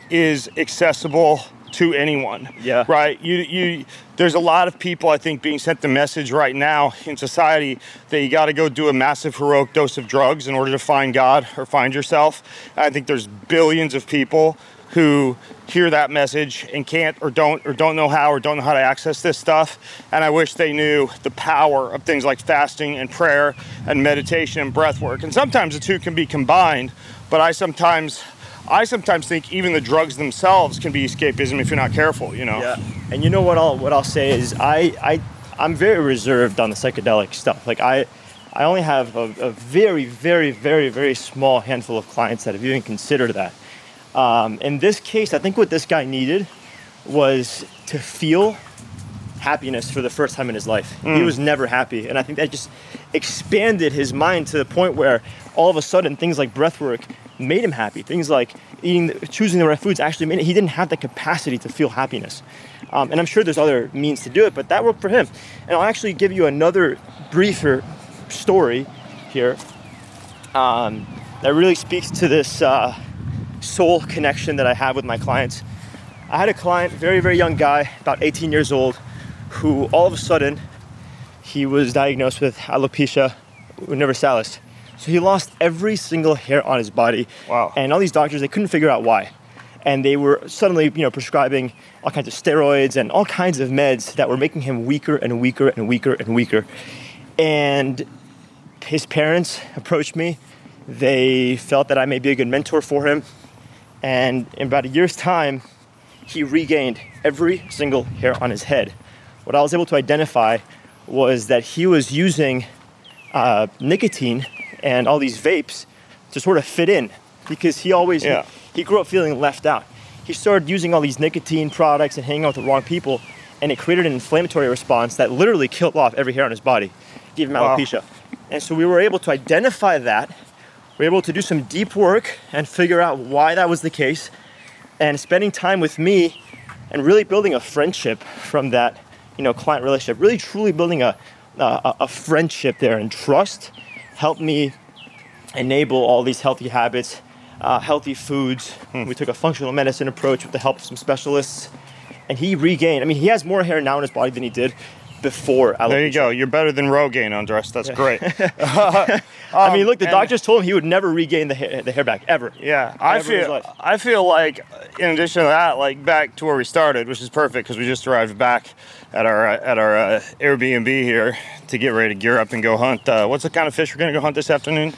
S3: is accessible to anyone.
S2: Yeah.
S3: Right. You you. There's a lot of people I think being sent the message right now in society that you got to go do a massive heroic dose of drugs in order to find God or find yourself. I think there's billions of people who hear that message and can't or don't or don't know how or don't know how to access this stuff and i wish they knew the power of things like fasting and prayer and meditation and breath work and sometimes the two can be combined but i sometimes I sometimes think even the drugs themselves can be escapism if you're not careful, you know.
S2: Yeah. And you know what I'll what I'll say is I I I'm very reserved on the psychedelic stuff. Like I I only have a, a very very very very small handful of clients that have even considered that. Um, in this case, I think what this guy needed was to feel happiness for the first time in his life. Mm. He was never happy, and I think that just expanded his mind to the point where all of a sudden things like breath work made him happy. Things like eating, choosing the right foods actually made it. He didn't have the capacity to feel happiness. Um, and I'm sure there's other means to do it, but that worked for him. And I'll actually give you another briefer story here um, that really speaks to this uh, soul connection that I have with my clients. I had a client, very, very young guy, about 18 years old, who all of a sudden he was diagnosed with alopecia universalis. So he lost every single hair on his body.
S3: Wow.
S2: And all these doctors, they couldn't figure out why. And they were suddenly, you know, prescribing all kinds of steroids and all kinds of meds that were making him weaker and weaker and weaker and weaker. And his parents approached me. They felt that I may be a good mentor for him. And in about a year's time, he regained every single hair on his head. What I was able to identify was that he was using uh, nicotine and all these vapes to sort of fit in because he always
S3: Yeah.
S2: he grew up feeling left out. He started using all these nicotine products and hanging out with the wrong people, and it created an inflammatory response that literally killed off every hair on his body, gave him
S3: Wow.
S2: alopecia. And so we were able to identify that. We were able to do some deep work and figure out why that was the case, and spending time with me and really building a friendship from that, you know, client relationship. Really, truly building a a, a friendship there and trust helped me enable all these healthy habits, uh, healthy foods.
S3: Hmm.
S2: We took a functional medicine approach with the help of some specialists, and he regained. I mean, he has more hair now in his body than he did before. Alopecia.
S3: There you go. You're better than Rogaine, Andres. That's great.
S2: I mean, look, the
S3: and-
S2: doctors told him he would never regain the hair, the hair back ever.
S3: Yeah, I
S2: Ever in
S3: feel. I feel like in addition to that, like back to where we started, which is perfect because we just arrived back at our uh, at our uh, Airbnb here to get ready to gear up and go hunt. Uh, what's the kind of fish we're gonna go hunt this afternoon?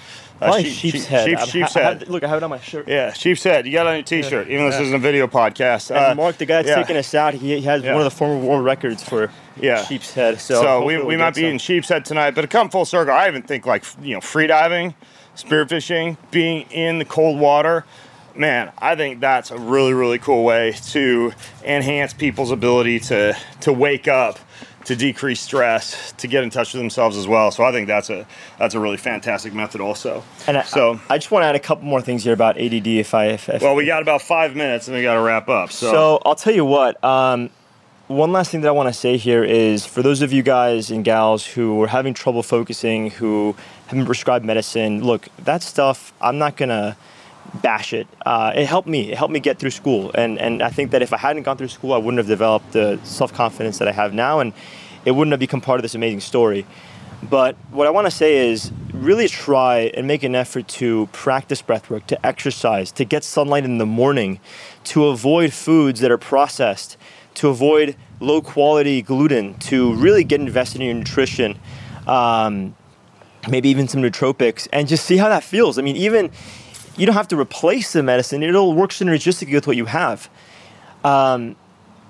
S3: Uh,
S2: Probably
S3: sheep-
S2: sheep's
S3: sheep-
S2: head.
S3: sheep- sheep's head.
S2: look, I have it on my shirt.
S3: Yeah, sheep's head. You got it on your T-shirt, even though this isn't a video podcast.
S2: And
S3: Uh,
S2: Mark, the guy that's
S3: yeah.
S2: taking us out, he, he has
S3: Yeah.
S2: one of the former world records for
S3: Yeah.
S2: sheep's head. So,
S3: So, we, we might be
S2: some.
S3: eating sheep's head tonight, but to come full circle, I even think like you know free diving, spearfishing, being in the cold water. Man, I think that's a really really cool way to enhance people's ability to to wake up, to decrease stress, to get in touch with themselves as well. So I think that's a that's a really fantastic method also.
S2: And I,
S3: so
S2: I, I just want to add a couple more things here about ADD. If I, if, if
S3: well, we got about five minutes and we got to wrap up. So,
S2: So I'll tell you what. Um, one last thing that I want to say here is for those of you guys and gals who are having trouble focusing, who have been prescribed medicine, look, that stuff, I'm not going to bash it. Uh, it helped me. It helped me get through school. And, and I think that if I hadn't gone through school, I wouldn't have developed the self confidence that I have now. And it wouldn't have become part of this amazing story. But what I want to say is really try and make an effort to practice breath work, to exercise, to get sunlight in the morning, to avoid foods that are processed, to avoid low quality gluten, to really get invested in your nutrition, um, maybe even some nootropics, and just see how that feels. I mean, even you don't have to replace the medicine, it'll work synergistically with what you have. Um,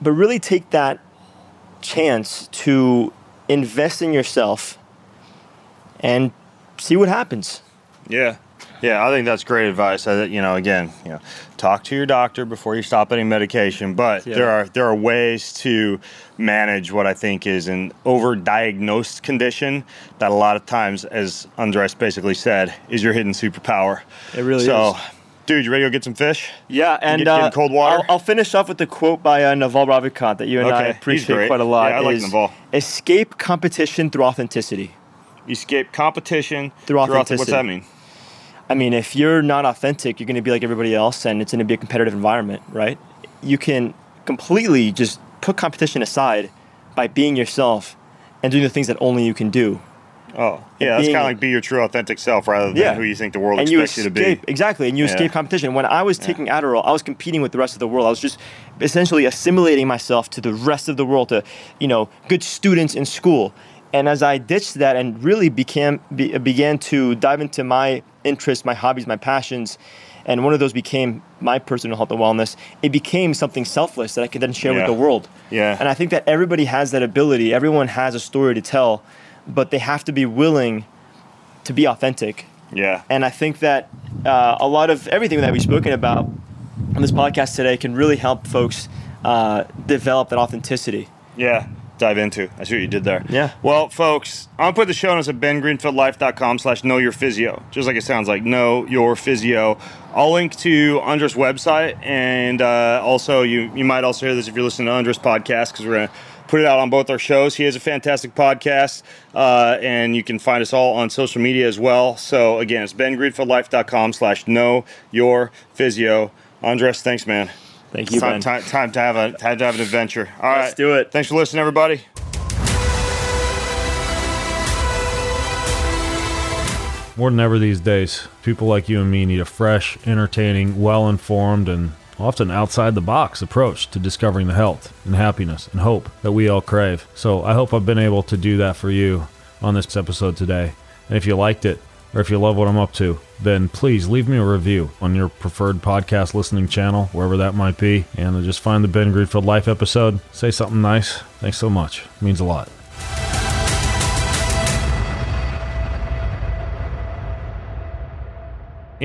S2: but really take that chance to invest in yourself and see what happens.
S3: Yeah. Yeah, I think that's great advice. I, you know, again, you know, talk to your doctor before you stop any medication. But
S2: Yeah.
S3: there are there are ways to manage what I think is an overdiagnosed condition that a lot of times, as Andres basically said, is your hidden superpower.
S2: It really
S3: so,
S2: is.
S3: So, dude, you ready to go get some fish?
S2: Yeah, and
S3: get- get
S2: uh,
S3: cold water?
S2: I'll, I'll finish off with the quote by uh, Naval Ravikant that you and I
S3: Okay, he's
S2: appreciate quite a lot.
S3: Yeah, I like Naval.
S2: Escape competition through authenticity.
S3: Escape competition
S2: Through
S3: auth- What's
S2: authenticity.
S3: that mean?
S2: I mean, if you're not authentic, you're going to be like everybody else, and it's going to be a competitive environment, right? You can completely just put competition aside by being yourself and doing the things that only you can do.
S3: Oh, yeah, that's kind of like be your true authentic self rather than
S2: Yeah.
S3: who you think the world
S2: and
S3: expects you,
S2: escape
S3: to be.
S2: exactly, and you
S3: Yeah.
S2: escape competition. When I was taking Adderall, I was competing with the rest of the world. I was just essentially assimilating myself to the rest of the world, to you know, good students in school. And as I ditched that and really became be, began to dive into my interests, my hobbies, my passions, and one of those became my personal health and wellness. It became something selfless that I could then share
S3: Yeah.
S2: with the world.
S3: Yeah.
S2: And I think that everybody has that ability. Everyone has a story to tell, but they have to be willing to be authentic.
S3: Yeah.
S2: And I think that uh, a lot of everything that we've spoken about on this podcast today can really help folks uh, develop that authenticity.
S3: Yeah, dive into. I see what you did there.
S2: Yeah.
S3: Well, folks, I'm gonna put the show notes at bengreenfieldlife.com slash know your physio. Just like it sounds like know your physio. I'll link to Andres' website and uh, also you you might also hear this if you're listening to Andres' podcast because we're gonna put it out on both our shows. He has a fantastic podcast, uh, and you can find us all on social media as well. So again, it's bengreenfieldlife.com slash know your physio. Andres, thanks, man.
S2: Thank you,
S3: time,
S2: Ben.
S3: time, time to have a time to have an adventure. All
S2: Let's
S3: right,
S2: do it.
S3: Thanks for listening, everybody.
S1: More than ever these days, people like you and me need a fresh, entertaining, well informed, and often outside the box approach to discovering the health and happiness and hope that we all crave. So I hope I've been able to do that for you on this episode today. And if you liked it, or if you love what I'm up to, then please leave me a review on your preferred podcast listening channel, wherever that might be. And just find the Ben Greenfield Life episode. Say something nice. Thanks so much. It means a lot.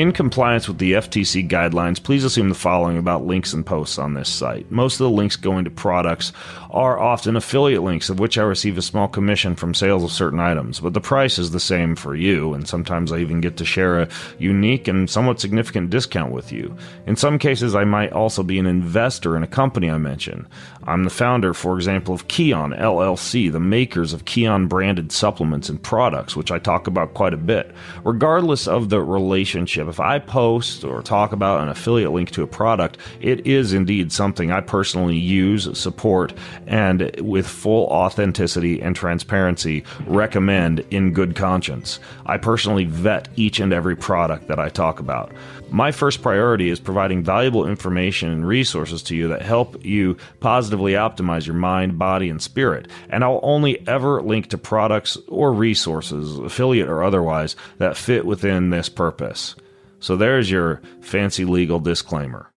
S1: In compliance with the FTC guidelines, please assume the following about links and posts on this site. Most of the links going to products are often affiliate links, of which I receive a small commission from sales of certain items, but the price is the same for you, and sometimes I even get to share a unique and somewhat significant discount with you. In some cases, I might also be an investor in a company I mention. I'm the founder, for example, of Kion LLC, the makers of Kion branded supplements and products, which I talk about quite a bit. Regardless of the relationship, if I post or talk about an affiliate link to a product, it is indeed something I personally use, support, and with full authenticity and transparency recommend in good conscience. I personally vet each and every product that I talk about. My first priority is providing valuable information and resources to you that help you positively optimize your mind, body, and spirit. And I'll only ever link to products or resources, affiliate or otherwise, that fit within this purpose. So there's your fancy legal disclaimer.